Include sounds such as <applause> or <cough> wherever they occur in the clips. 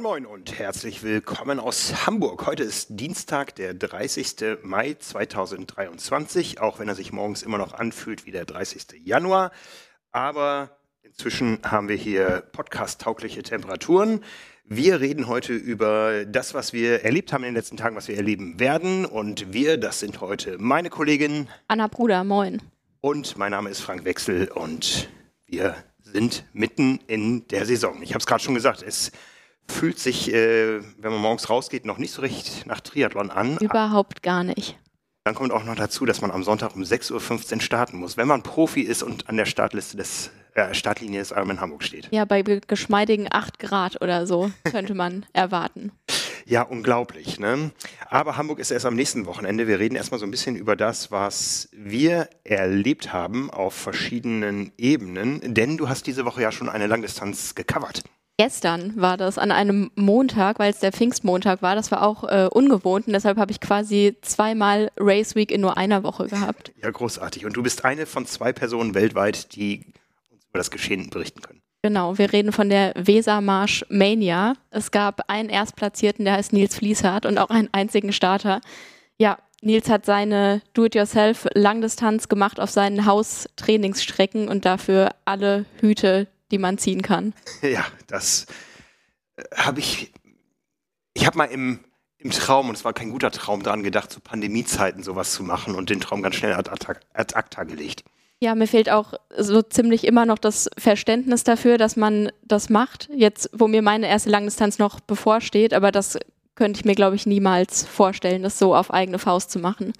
Moin Moin und herzlich willkommen aus Hamburg. Heute ist Dienstag, der 30. Mai 2023, auch wenn er sich morgens immer noch anfühlt wie der 30. Januar. Aber inzwischen haben wir hier podcast-taugliche Temperaturen. Wir reden heute über das, was wir erlebt haben in den letzten Tagen, was wir erleben werden. Und wir, das sind heute meine Kollegin Anna Bruder, moin. Und mein Name ist Frank Wechsel und wir sind mitten in der Saison. Ich habe es gerade schon gesagt, es fühlt sich, äh, wenn man morgens rausgeht, noch nicht so recht nach Triathlon an. Überhaupt gar nicht. Dann kommt auch noch dazu, dass man am Sonntag um 6.15 Uhr starten muss, wenn man Profi ist und an der Startliste des äh, Startlinie des Ironman Hamburg steht. Ja, bei geschmeidigen 8 Grad oder so <laughs> könnte man erwarten. Ja, unglaublich. Ne? Aber Hamburg ist erst am nächsten Wochenende. Wir reden erstmal so ein bisschen über das, was wir erlebt haben auf verschiedenen Ebenen. Denn du hast diese Woche ja schon eine Langdistanz gecovert. Gestern war das an einem Montag, weil es der Pfingstmontag war. Das war auch äh, ungewohnt und deshalb habe ich quasi zweimal Race Week in nur einer Woche gehabt. Ja, großartig. Und du bist eine von zwei Personen weltweit, die uns über das Geschehen berichten können. Genau, wir reden von der Wesermarsch Mania. Es gab einen Erstplatzierten, der heißt Nils Fließhardt und auch einen einzigen Starter. Ja, Nils hat seine Do-it-yourself-Langdistanz gemacht auf seinen Haustrainingsstrecken und dafür alle Hüte die man ziehen kann. <laughs> Ja, das äh, habe ich. Ich habe mal im, im Traum, und es war kein guter Traum, daran gedacht, zu Pandemiezeiten sowas zu machen und den Traum ganz schnell ad, ad acta gelegt. Ja, mir fehlt auch so ziemlich immer noch das Verständnis dafür, dass man das macht. Jetzt, wo mir meine erste Langdistanz noch bevorsteht, aber das könnte ich mir, glaube ich, niemals vorstellen, das so auf eigene Faust zu machen.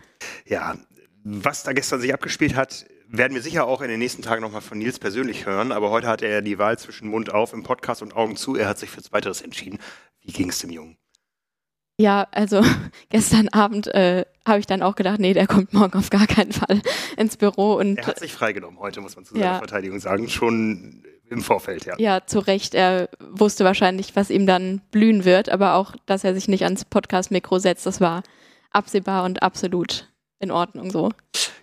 Ja, was da gestern sich abgespielt hat, werden wir sicher auch in den nächsten Tagen nochmal von Nils persönlich hören. Aber heute hat er die Wahl zwischen Mund auf im Podcast und Augen zu. Er hat sich für Zweiteres entschieden. Wie ging es dem Jungen? Ja, also <laughs> gestern Abend äh, habe ich dann auch gedacht, nee, der kommt morgen auf gar keinen Fall ins Büro. Und, er hat sich freigenommen heute, muss man zu seiner ja. Verteidigung sagen, schon im Vorfeld, ja. Ja, zu Recht. Er wusste wahrscheinlich, was ihm dann blühen wird, aber auch, dass er sich nicht ans Podcast-Mikro setzt, das war absehbar und absolut in Ordnung so.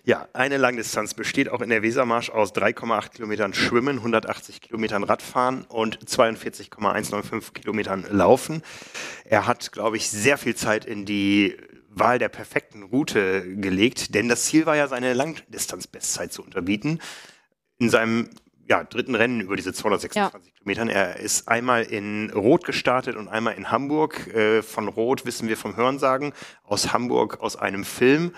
Ja, eine Langdistanz besteht auch in der Wesermarsch aus 3,8 Kilometern Schwimmen, 180 Kilometern Radfahren und 42,195 Kilometern Laufen. Er hat, glaube ich, sehr viel Zeit in die Wahl der perfekten Route gelegt, denn das Ziel war ja, seine Langdistanz-Bestzeit zu unterbieten. In seinem ja, dritten Rennen über diese 226 ja. Kilometern. Er ist einmal in Rot gestartet und einmal in Hamburg. Äh, von Rot wissen wir vom Hörensagen, aus Hamburg aus einem Film.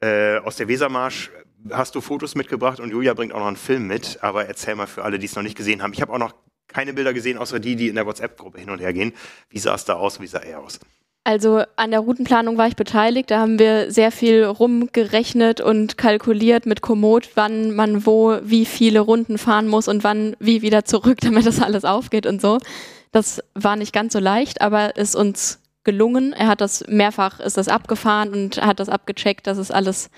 Äh, aus der Wesermarsch hast du Fotos mitgebracht und Julia bringt auch noch einen Film mit. Aber erzähl mal für alle, die es noch nicht gesehen haben. Ich habe auch noch keine Bilder gesehen, außer die, die in der WhatsApp-Gruppe hin und her gehen. Wie sah es da aus? Wie sah er aus? Also an der Routenplanung war ich beteiligt. Da haben wir sehr viel rumgerechnet und kalkuliert mit Komoot, wann man wo wie viele Runden fahren muss und wann wie wieder zurück, <laughs> damit das alles aufgeht und so. Das war nicht ganz so leicht, aber ist uns gelungen. Er hat das mehrfach, ist das abgefahren und hat das abgecheckt, dass es alles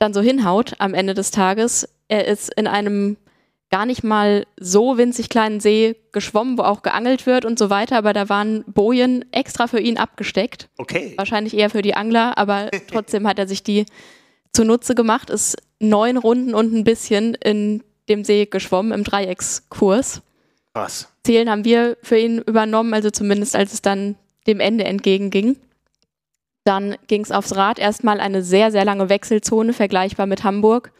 dann so hinhaut am Ende des Tages. Er ist in einem gar nicht mal so winzig kleinen See geschwommen, wo auch geangelt wird und so weiter, aber da waren Bojen extra für ihn abgesteckt. Okay. Wahrscheinlich eher für die Angler, aber <laughs> trotzdem hat er sich die zunutze gemacht, ist neun Runden und ein bisschen in dem See geschwommen im Dreieckskurs. Was? Zählen haben wir für ihn übernommen, also zumindest als es dann dem Ende entgegenging. Dann ging es aufs Rad. Erstmal eine sehr, sehr lange Wechselzone, vergleichbar mit Hamburg.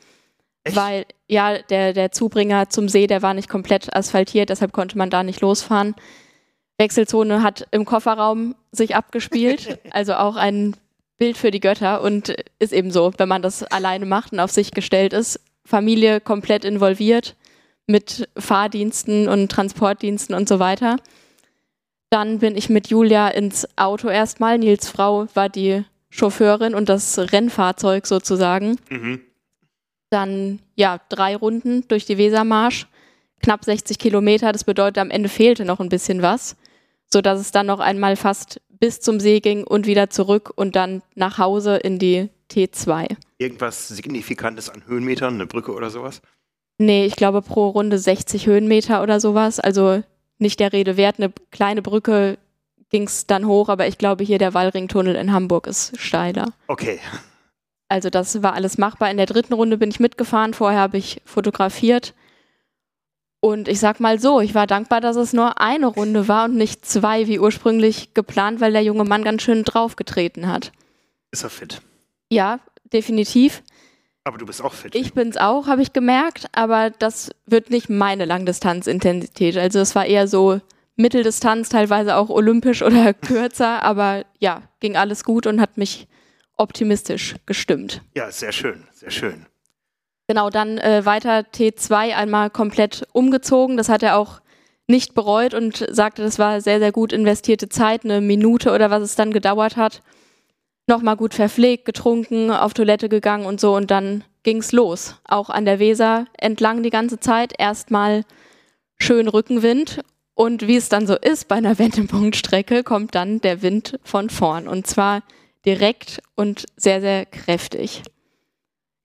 Echt? Weil, ja, der, der Zubringer zum See, der war nicht komplett asphaltiert, deshalb konnte man da nicht losfahren. Wechselzone hat im Kofferraum sich abgespielt, <laughs> also auch ein Bild für die Götter und ist eben so, wenn man das alleine macht und auf sich gestellt ist. Familie komplett involviert mit Fahrdiensten und Transportdiensten und so weiter. Dann bin ich mit Julia ins Auto erstmal. Nils Frau war die Chauffeurin und das Rennfahrzeug sozusagen. Mhm. Dann, ja, drei Runden durch die Wesermarsch, knapp 60 Kilometer. Das bedeutet, am Ende fehlte noch ein bisschen was, sodass es dann noch einmal fast bis zum See ging und wieder zurück und dann nach Hause in die T2. Irgendwas Signifikantes an Höhenmetern, eine Brücke oder sowas? Nee, ich glaube pro Runde 60 Höhenmeter oder sowas. Also nicht der Rede wert. Eine kleine Brücke ging es dann hoch, aber ich glaube hier der Wallringtunnel in Hamburg ist steiler. Okay. Also das war alles machbar. In der dritten Runde bin ich mitgefahren, vorher habe ich fotografiert. Und ich sag mal so, ich war dankbar, dass es nur eine Runde war und nicht zwei, wie ursprünglich geplant, weil der junge Mann ganz schön draufgetreten hat. Ist er fit? Ja, definitiv. Aber du bist auch fit. Ich bin's auch, habe ich gemerkt, aber das wird nicht meine Langdistanzintensität. Also es war eher so Mitteldistanz, teilweise auch olympisch oder <laughs> kürzer, aber ja, ging alles gut und hat mich optimistisch gestimmt. Ja, sehr schön, sehr schön. Genau, dann äh, weiter T2 einmal komplett umgezogen. Das hat er auch nicht bereut und sagte, das war sehr, sehr gut investierte Zeit, eine Minute oder was es dann gedauert hat. Nochmal gut verpflegt, getrunken, auf Toilette gegangen und so und dann ging's los. Auch an der Weser entlang die ganze Zeit. Erstmal schön Rückenwind und wie es dann so ist bei einer <laughs> Wendepunktstrecke, kommt dann der Wind von vorn und zwar direkt und sehr, sehr kräftig.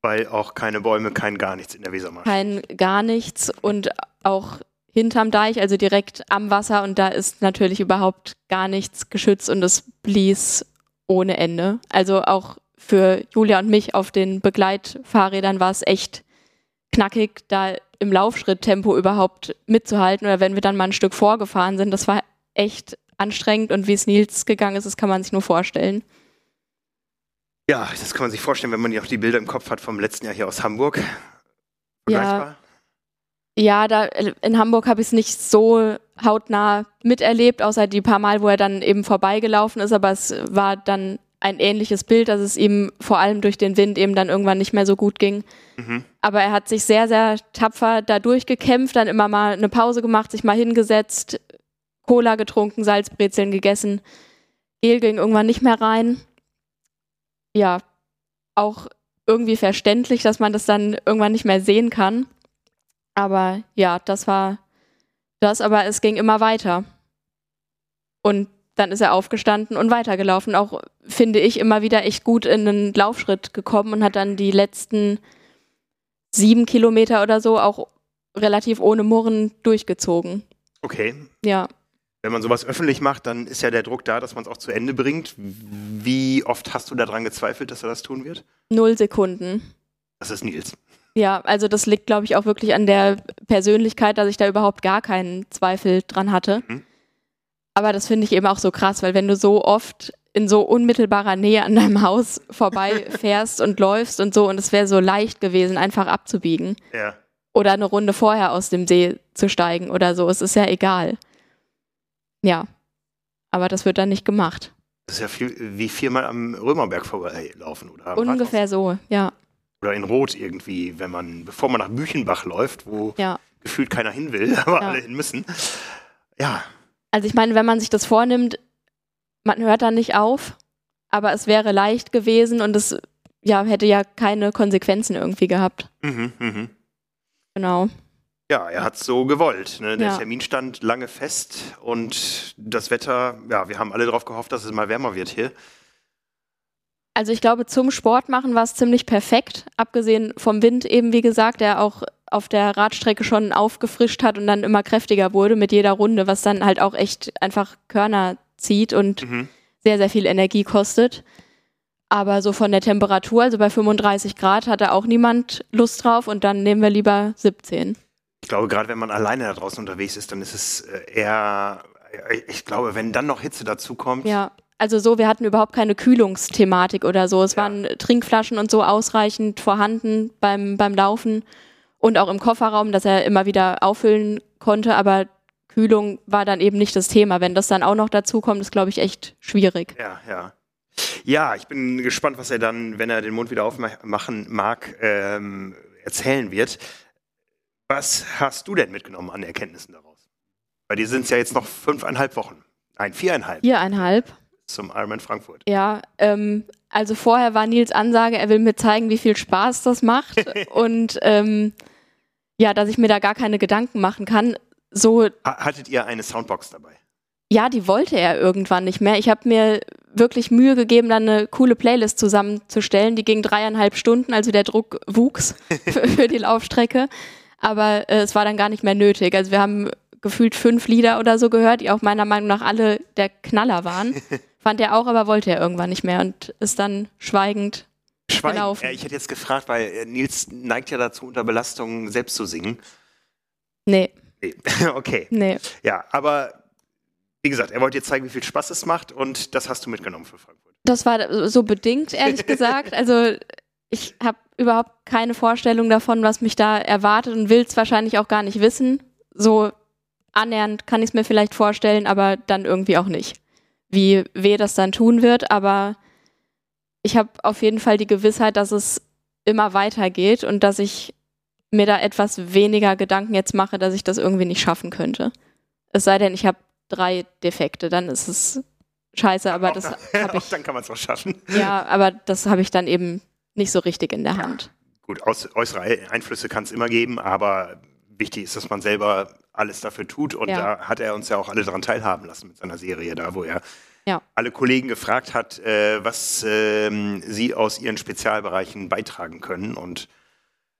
Weil auch keine Bäume, kein gar nichts in der Wesermarsch. Kein gar nichts und auch hinterm Deich, also direkt am Wasser und da ist natürlich überhaupt gar nichts geschützt und es blies ohne Ende. Also auch für Julia und mich auf den Begleitfahrrädern war es echt knackig, da im Laufschritttempo überhaupt mitzuhalten oder wenn wir dann mal ein Stück vorgefahren sind. Das war echt anstrengend und wie es Nils gegangen ist, das kann man sich nur vorstellen. Ja, das kann man sich vorstellen, wenn man ja auch die Bilder im Kopf hat vom letzten Jahr hier aus Hamburg. Ja, ja da, in Hamburg habe ich es nicht so hautnah miterlebt, außer die paar Mal, wo er dann eben vorbeigelaufen ist, aber es war dann ein ähnliches Bild, dass es ihm vor allem durch den Wind eben dann irgendwann nicht mehr so gut ging. Mhm. Aber er hat sich sehr, sehr tapfer da durchgekämpft, dann immer mal eine Pause gemacht, sich mal hingesetzt, Cola getrunken, Salzbrezeln gegessen. Gel ging irgendwann nicht mehr rein ja auch irgendwie verständlich, dass man das dann irgendwann nicht mehr sehen kann. Aber ja, das war das, aber es ging immer weiter. Und dann ist er aufgestanden und weitergelaufen. Auch finde ich immer wieder echt gut in einen Laufschritt gekommen und hat dann die letzten sieben Kilometer oder so auch relativ ohne Murren durchgezogen. Okay. Ja wenn man sowas öffentlich macht, dann ist ja der Druck da, dass man es auch zu Ende bringt. Wie oft hast du daran gezweifelt, dass er das tun wird? Null Sekunden. Das ist Nils. Ja, also das liegt, glaube ich, auch wirklich an der Persönlichkeit, dass ich da überhaupt gar keinen Zweifel dran hatte. Mhm. Aber das finde ich eben auch so krass, weil wenn du so oft in so unmittelbarer Nähe an deinem Haus <laughs> vorbeifährst und läufst und so und es wäre so leicht gewesen, einfach abzubiegen. Ja. Oder eine Runde vorher aus dem See zu steigen oder so. Es ist ja egal. Ja. Aber das wird dann nicht gemacht. Das ist ja viel, wie viermal am Römerberg vorbeilaufen, oder? Ungefähr so, ja. Oder in Rot irgendwie, wenn man, bevor man nach Büchenbach läuft, wo ja. gefühlt keiner hin will, <laughs> aber ja. alle hin müssen. Ja. Also ich meine, wenn man sich das vornimmt, man hört dann nicht auf, aber es wäre leicht gewesen und es ja, hätte ja keine Konsequenzen irgendwie gehabt. Mhm, mh. Genau. Ja, er hat so gewollt. Ne? Der ja. Termin stand lange fest und das Wetter, ja, wir haben alle darauf gehofft, dass es mal wärmer wird hier. Also ich glaube, zum Sport machen war es ziemlich perfekt, abgesehen vom Wind eben, wie gesagt, der auch auf der Radstrecke schon aufgefrischt hat und dann immer kräftiger wurde mit jeder Runde, was dann halt auch echt einfach Körner zieht und mhm. sehr, sehr viel Energie kostet. Aber so von der Temperatur, also bei 35 Grad, hatte auch niemand Lust drauf und dann nehmen wir lieber 17 ich glaube, gerade wenn man alleine da draußen unterwegs ist, dann ist es äh, eher, ich glaube, wenn dann noch Hitze dazu kommt. Ja, also so, wir hatten überhaupt keine Kühlungsthematik oder so. Es ja. waren Trinkflaschen und so ausreichend vorhanden beim, beim Laufen und auch im Kofferraum, dass er immer wieder auffüllen konnte, aber Kühlung war dann eben nicht das Thema. Wenn das dann auch noch dazu kommt, ist, glaube ich, echt schwierig. Ja, ja. Ja, ich bin gespannt, was er dann, wenn er den Mund wieder aufmachen mag, ähm, erzählen wird. Was hast du denn mitgenommen an Erkenntnissen daraus? Bei dir sind es ja jetzt noch fünfeinhalb Wochen. Nein, viereinhalb. Viereinhalb. Zum Ironman Frankfurt. Ja, ähm, also vorher war Nils Ansage, er will mir zeigen, wie viel Spaß das macht. <laughs> und ähm, ja, dass ich mir da gar keine Gedanken machen kann. So. Hattet ihr eine Soundbox dabei? Ja, die wollte er irgendwann nicht mehr. Ich habe mir wirklich Mühe gegeben, dann eine coole Playlist zusammenzustellen. Die ging dreieinhalb Stunden, also der Druck wuchs <laughs> für, die Laufstrecke aber äh, es war dann gar nicht mehr nötig. Also wir haben gefühlt fünf Lieder oder so gehört, die auch meiner Meinung nach alle der Knaller waren. <laughs> Fand er auch, aber wollte er irgendwann nicht mehr und ist dann schweigend Schweigen. gelaufen. Ja, ich hätte jetzt gefragt, weil äh, Nils neigt ja dazu, unter Belastung selbst zu singen. Nee. Nee. <laughs> okay. Nee. Ja, aber wie gesagt, er wollte dir zeigen, wie viel Spaß es macht und das hast du mitgenommen für Frankfurt. Das war so bedingt, ehrlich <laughs> gesagt. Also ich habe überhaupt keine Vorstellung davon, was mich da erwartet und will es wahrscheinlich auch gar nicht wissen. So annähernd kann ich es mir vielleicht vorstellen, aber dann irgendwie auch nicht. Wie weh das dann tun wird, aber ich habe auf jeden Fall die Gewissheit, dass es immer weitergeht und dass ich mir da etwas weniger Gedanken jetzt mache, dass ich das irgendwie nicht schaffen könnte. Es sei denn, ich habe drei Defekte, dann ist es scheiße, aber das habe <laughs> ich. dann kann man es auch schaffen. Ja, aber das habe ich dann eben nicht so richtig in der Hand. Gut, äußere Einflüsse kann es immer geben, aber wichtig ist, dass man selber alles dafür tut. Und ja. da hat er uns ja auch alle daran teilhaben lassen mit seiner Serie da, wo er ja. alle Kollegen gefragt hat, äh, was äh, sie aus ihren Spezialbereichen beitragen können. Und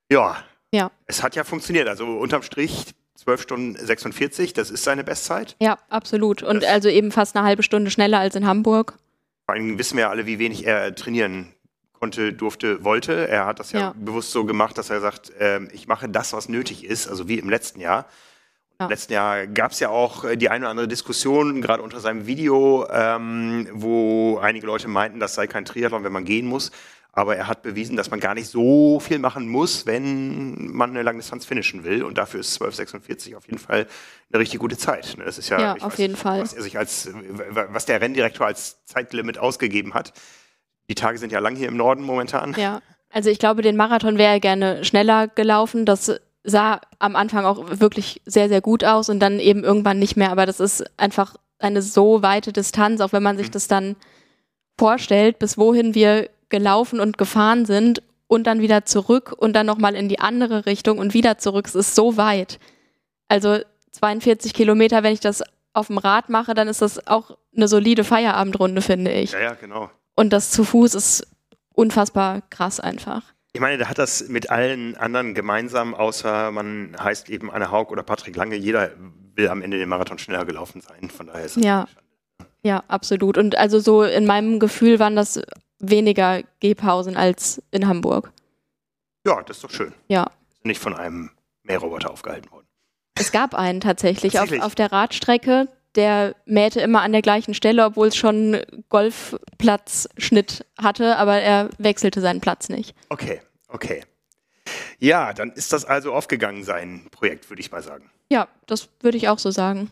ja, ja, es hat ja funktioniert. Also unterm Strich 12 Stunden 46, das ist seine Bestzeit. Ja, absolut. Und das also eben fast eine halbe Stunde schneller als in Hamburg. Vor allem wissen wir ja alle, wie wenig er trainieren konnte, durfte, wollte. Er hat das ja, ja. bewusst so gemacht, dass er sagt, äh, ich mache das, was nötig ist, also wie im letzten Jahr. Ja. Letzten Jahr gab es ja auch äh, die eine oder andere Diskussion, gerade unter seinem Video, ähm, wo einige Leute meinten, das sei kein Triathlon, wenn man gehen muss. Aber er hat bewiesen, dass man gar nicht so viel machen muss, wenn man eine Langdistanz finishen will. Und dafür ist 12,46 auf jeden Fall eine richtig gute Zeit. Ne, das ist ja, ja auf jeden nicht, Fall. Was er sich als, was der Renndirektor als Zeitlimit ausgegeben hat. Die Tage sind ja lang hier im Norden momentan. Ja, also ich glaube, den Marathon wäre er gerne schneller gelaufen. Das sah am Anfang auch wirklich sehr, sehr gut aus und dann eben irgendwann nicht mehr. Aber das ist einfach eine so weite Distanz, auch wenn man sich mhm. das dann vorstellt, bis wohin wir gelaufen und gefahren sind und dann wieder zurück und dann nochmal in die andere Richtung und wieder zurück. Es ist so weit. Also 42 Kilometer, wenn ich das auf dem Rad mache, dann ist das auch eine solide Feierabendrunde, finde ich. Ja, ja, genau. Und das zu Fuß ist unfassbar krass einfach. Ich meine, der hat das mit allen anderen gemeinsam, außer man heißt eben Anne Haug oder Patrick Lange. Jeder will am Ende den Marathon schneller gelaufen sein. Von daher ist das ja. Ja, absolut. Und also so in meinem Gefühl waren das weniger Gehpausen als in Hamburg. Ja, das ist doch schön. Ja. Nicht von einem Mähroboter aufgehalten worden. Es gab einen tatsächlich, tatsächlich? Auf, auf der Radstrecke. Der mähte immer an der gleichen Stelle, obwohl es schon Golfplatzschnitt hatte, aber er wechselte seinen Platz nicht. Okay, okay. Ja, dann ist das also aufgegangen, sein Projekt, würde ich mal sagen. Ja, das würde ich auch so sagen.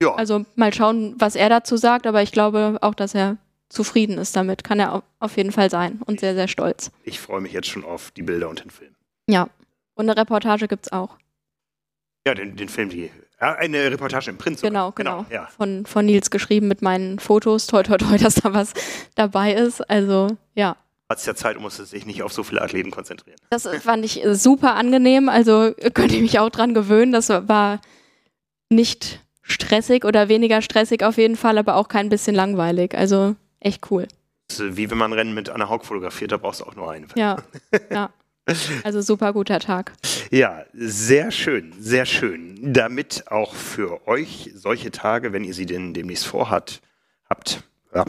Ja. Also mal schauen, was er dazu sagt, aber ich glaube auch, dass er zufrieden ist damit. Kann er auf jeden Fall sein und sehr, sehr stolz. Ich freue mich jetzt schon auf die Bilder und den Film. Ja. Und eine Reportage gibt es auch. Ja, den, den Film, die. Ja, eine Reportage im. Sogar. Genau, genau. genau ja. von, von Nils geschrieben mit meinen Fotos. Toi, toi, toi, <laughs> dass da was dabei ist. Also, ja. Hat es ja Zeit, um sich nicht auf so viele Athleten konzentrieren. Das fand ich super angenehm. Also könnte ich mich auch dran gewöhnen. Das war nicht stressig oder weniger stressig auf jeden Fall, aber auch kein bisschen langweilig. Also echt cool. Wie wenn man Rennen mit Anna Haug fotografiert, da brauchst du auch nur einen. Ja, ja. Also super guter Tag. Ja, sehr schön, sehr schön. Damit auch für euch solche Tage, wenn ihr sie denn demnächst vorhat, habt, ja,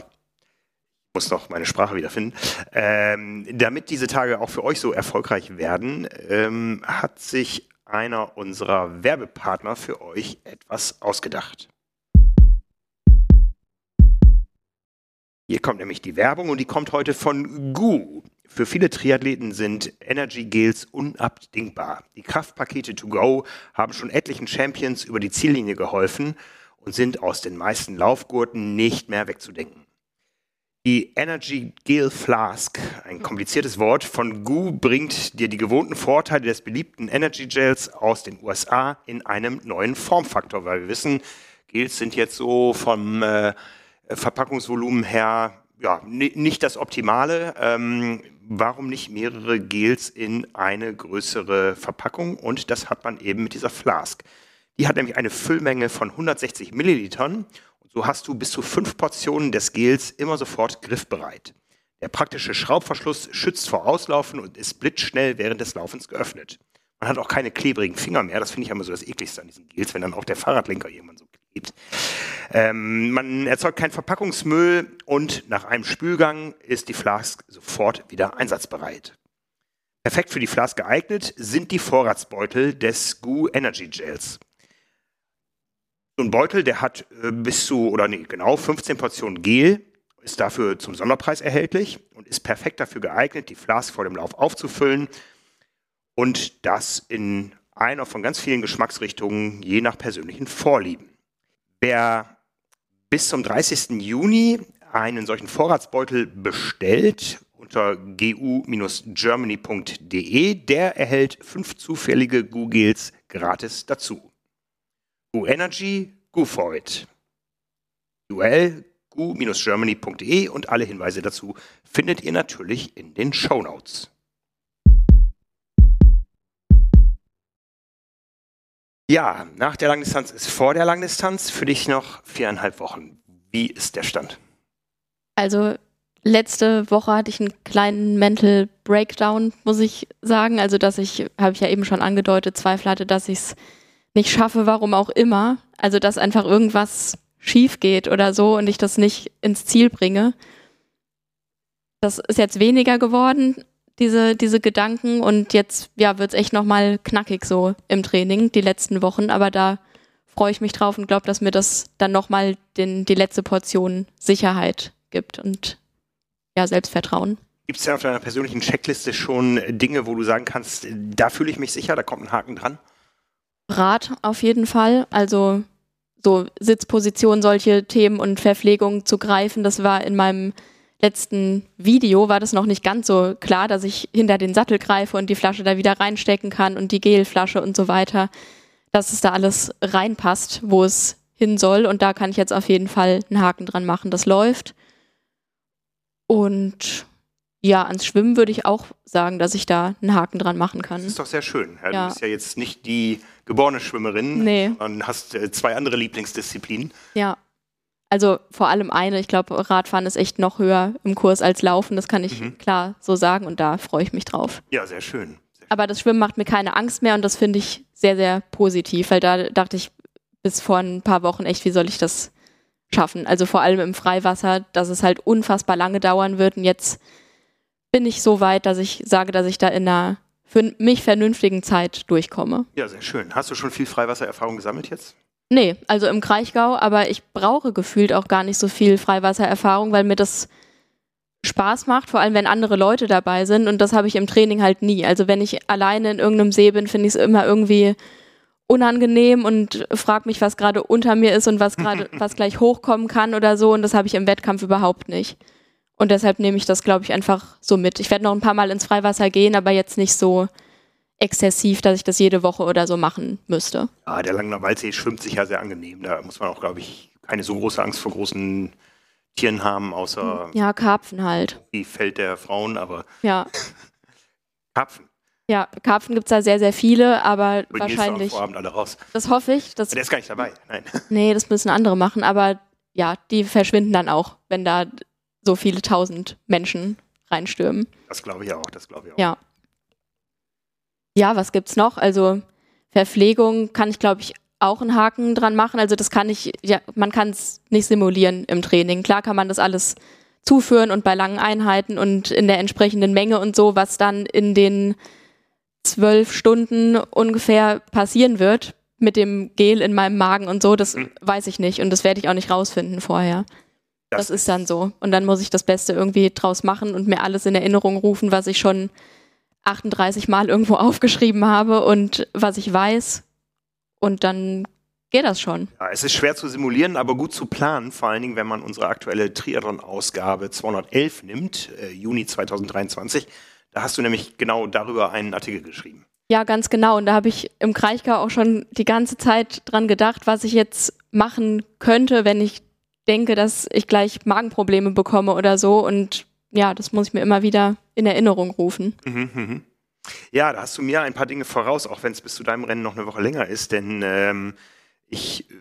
muss noch meine Sprache wiederfinden, ähm, damit diese Tage auch für euch so erfolgreich werden, ähm, hat sich einer unserer Werbepartner für euch etwas ausgedacht. Hier kommt nämlich die Werbung und die kommt heute von GU. Für viele Triathleten sind Energy Gels unabdingbar. Die Kraftpakete to go haben schon etlichen Champions über die Ziellinie geholfen und sind aus den meisten Laufgurten nicht mehr wegzudenken. Die Energy Gel Flask, ein kompliziertes Wort von GU, bringt dir die gewohnten Vorteile des beliebten Energy Gels aus den USA in einem neuen Formfaktor, weil wir wissen, Gels sind jetzt so vom äh, Verpackungsvolumen her ja, nicht das Optimale. Ähm, warum nicht mehrere Gels in eine größere Verpackung? Und das hat man eben mit dieser Flask. Die hat nämlich eine Füllmenge von 160 Millilitern. Und so hast du bis zu fünf Portionen des Gels immer sofort griffbereit. Der praktische Schraubverschluss schützt vor Auslaufen und ist blitzschnell während des Laufens geöffnet. Man hat auch keine klebrigen Finger mehr. Das finde ich immer so das ekligste an diesen Gels, wenn dann auch der Fahrradlenker jemand so klebt. Ähm, man erzeugt keinen Verpackungsmüll und nach einem Spülgang ist die Flask sofort wieder einsatzbereit. Perfekt für die Flask geeignet sind die Vorratsbeutel des GU Energy Gels. So ein Beutel, der hat äh, bis zu, oder nee, genau 15 Portionen Gel, ist dafür zum Sonderpreis erhältlich und ist perfekt dafür geeignet, die Flask vor dem Lauf aufzufüllen und das in einer von ganz vielen Geschmacksrichtungen, je nach persönlichen Vorlieben. Wer bis zum 30. Juni einen solchen Vorratsbeutel bestellt unter gu-germany.de, der erhält fünf zufällige Gu-Gels gratis dazu. Gu Energy, Gu for it. UL gu-germany.de und alle Hinweise dazu findet ihr natürlich in den Show Ja, nach der Langdistanz ist vor der Langdistanz für dich noch viereinhalb Wochen. Wie ist der Stand? Also letzte Woche hatte ich einen kleinen Mental Breakdown, muss ich sagen. Also dass ich, habe ich ja eben schon angedeutet, Zweifel hatte, dass ich es nicht schaffe, warum auch immer. Also dass einfach irgendwas schief geht oder so und ich das nicht ins Ziel bringe. Das ist jetzt weniger geworden, diese, diese Gedanken. Und jetzt ja, wird es echt nochmal knackig so im Training, die letzten Wochen. Aber da freue ich mich drauf und glaube, dass mir das dann nochmal die letzte Portion Sicherheit gibt und ja, Selbstvertrauen. Gibt es ja auf deiner persönlichen Checkliste schon Dinge, wo du sagen kannst, da fühle ich mich sicher, da kommt ein Haken dran? Rad auf jeden Fall. Also so Sitzposition, solche Themen und Verpflegung zu greifen. Das war in meinem letzten Video, war das noch nicht ganz so klar, dass ich hinter den Sattel greife und die Flasche da wieder reinstecken kann und die Gelflasche und so weiter, dass es da alles reinpasst, wo es hin soll. Und da kann ich jetzt auf jeden Fall einen Haken dran machen. Das läuft. Und ja, ans Schwimmen würde ich auch sagen, dass ich da einen Haken dran machen kann. Das ist doch sehr schön. Ja, ja. Du bist ja jetzt nicht die geborene Schwimmerin nee. und hast äh, zwei andere Lieblingsdisziplinen. Ja. Also vor allem eine. Ich glaube, Radfahren ist echt noch höher im Kurs als Laufen. Das kann ich mhm. klar so sagen und da freue ich mich drauf. Ja, sehr schön. sehr schön. Aber das Schwimmen macht mir keine Angst mehr und das finde ich sehr, sehr positiv, weil da dachte ich bis vor ein paar Wochen echt, wie soll ich das schaffen? Also vor allem im Freiwasser, dass es halt unfassbar lange dauern wird und jetzt bin ich so weit, dass ich sage, dass ich da in einer für mich vernünftigen Zeit durchkomme. Ja, sehr schön. Hast du schon viel Freiwassererfahrung gesammelt jetzt? Nee, also im Kraichgau, aber ich brauche gefühlt auch gar nicht so viel Freiwassererfahrung, weil mir das Spaß macht, vor allem wenn andere Leute dabei sind und das habe ich im Training halt nie. Also wenn ich alleine in irgendeinem See bin, finde ich es immer irgendwie unangenehm und frage mich, was gerade unter mir ist und was gerade <laughs> was gleich hochkommen kann oder so und das habe ich im Wettkampf überhaupt nicht. Und deshalb nehme ich das, glaube ich, einfach so mit. Ich werde noch ein paar Mal ins Freiwasser gehen, aber jetzt nicht so exzessiv, dass ich das jede Woche oder so machen müsste. Ja, der Waldsee schwimmt sich ja sehr angenehm. Da muss man auch, glaube ich, keine so große Angst vor großen Tieren haben, außer. Ja, Karpfen halt. Die Feld der Frauen, aber. Ja. <laughs> Karpfen. Ja, Karpfen gibt es da sehr, sehr viele, aber Bring wahrscheinlich. Vorabend alle raus. Das hoffe ich. Dass, der ist gar nicht dabei, nein. <laughs> Nee, das müssen andere machen, aber ja, die verschwinden dann auch, wenn da so viele tausend Menschen reinstürmen. Das glaube ich auch, das glaube ich auch. Ja. Ja, was gibt's noch? Also Verpflegung kann ich, glaube ich, auch einen Haken dran machen. Also das kann ich, ja, man kann es nicht simulieren im Training. Klar kann man das alles zuführen und bei langen Einheiten und in der entsprechenden Menge und so, was dann in den zwölf Stunden ungefähr passieren wird mit dem Gel in meinem Magen und so, das mhm. weiß ich nicht und das werde ich auch nicht rausfinden vorher. Das, das ist dann so. Und dann muss ich das Beste irgendwie draus machen und mir alles in Erinnerung rufen, was ich schon 38 Mal irgendwo <laughs> aufgeschrieben habe und was ich weiß. Und dann geht das schon. Ja, es ist schwer zu simulieren, aber gut zu planen, vor allen Dingen, wenn man unsere aktuelle Triathlon-Ausgabe 211 nimmt, äh, Juni 2023. Da hast du nämlich genau darüber einen Artikel geschrieben. Ja, ganz genau. Und da habe ich im Kraichgau auch schon die ganze Zeit dran gedacht, was ich jetzt machen könnte, wenn ich denke, dass ich gleich Magenprobleme bekomme oder so. Und ja, das muss ich mir immer wieder in Erinnerung rufen. Mhm, mhm. Ja, da hast du mir ein paar Dinge voraus, auch wenn es bis zu deinem Rennen noch eine Woche länger ist, denn ähm, ich äh,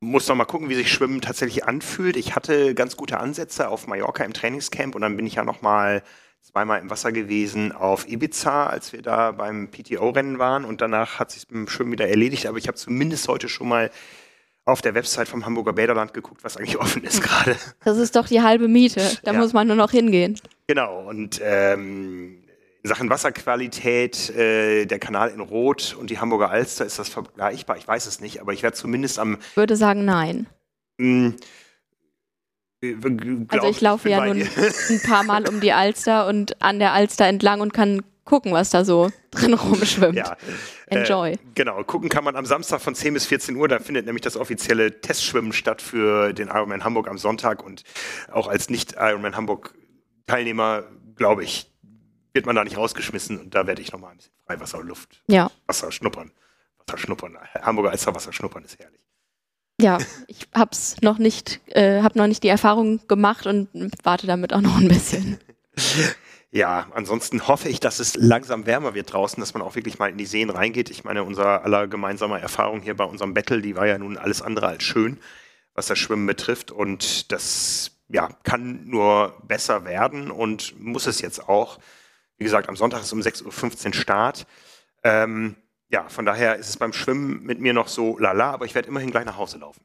muss noch mal gucken, wie sich Schwimmen tatsächlich anfühlt. Ich hatte ganz gute Ansätze auf Mallorca im Trainingscamp und dann bin ich ja noch mal zweimal im Wasser gewesen auf Ibiza, als wir da beim PTO-Rennen waren und danach hat sich beim Schwimmen wieder erledigt, aber ich habe zumindest heute schon mal auf der Website vom Hamburger Bäderland geguckt, was eigentlich offen ist gerade. Das ist doch die halbe Miete. Da ja. muss man nur noch hingehen. Genau. Und ähm, in Sachen Wasserqualität, äh, der Kanal in Rot und die Hamburger Alster, ist das vergleichbar? Ich weiß es nicht, aber ich werde zumindest am. Ich würde sagen, nein. Mh, hm, also ich laufe ja nun ein paar Mal um die Alster und an der Alster entlang und kann gucken, was da so <laughs> drin rumschwimmt. Ja. Enjoy. Äh, genau, gucken kann man am Samstag von 10 bis 14 Uhr. Da findet nämlich das offizielle Testschwimmen statt für den Ironman Hamburg am Sonntag. Und auch als Nicht-Ironman Hamburg-Teilnehmer, glaube ich, wird man da nicht rausgeschmissen. Und da werde ich nochmal ein bisschen Freiwasser und Luft, ja. Wasser schnuppern. Wasser schnuppern. Hamburger Alsterwasser schnuppern ist herrlich. Ja, ich hab's noch nicht, äh, habe noch nicht die Erfahrung gemacht und warte damit auch noch ein bisschen. <laughs> Ja, ansonsten hoffe ich, dass es langsam wärmer wird draußen, dass man auch wirklich mal in die Seen reingeht. Ich meine, unser aller gemeinsame Erfahrung hier bei unserem Battle, die war ja nun alles andere als schön, was das Schwimmen betrifft. Und das ja, kann nur besser werden und muss es jetzt auch. Wie gesagt, am Sonntag ist um 6.15 Uhr Start. Ähm, ja, von daher ist es beim Schwimmen mit mir noch so lala, aber ich werde immerhin gleich nach Hause laufen.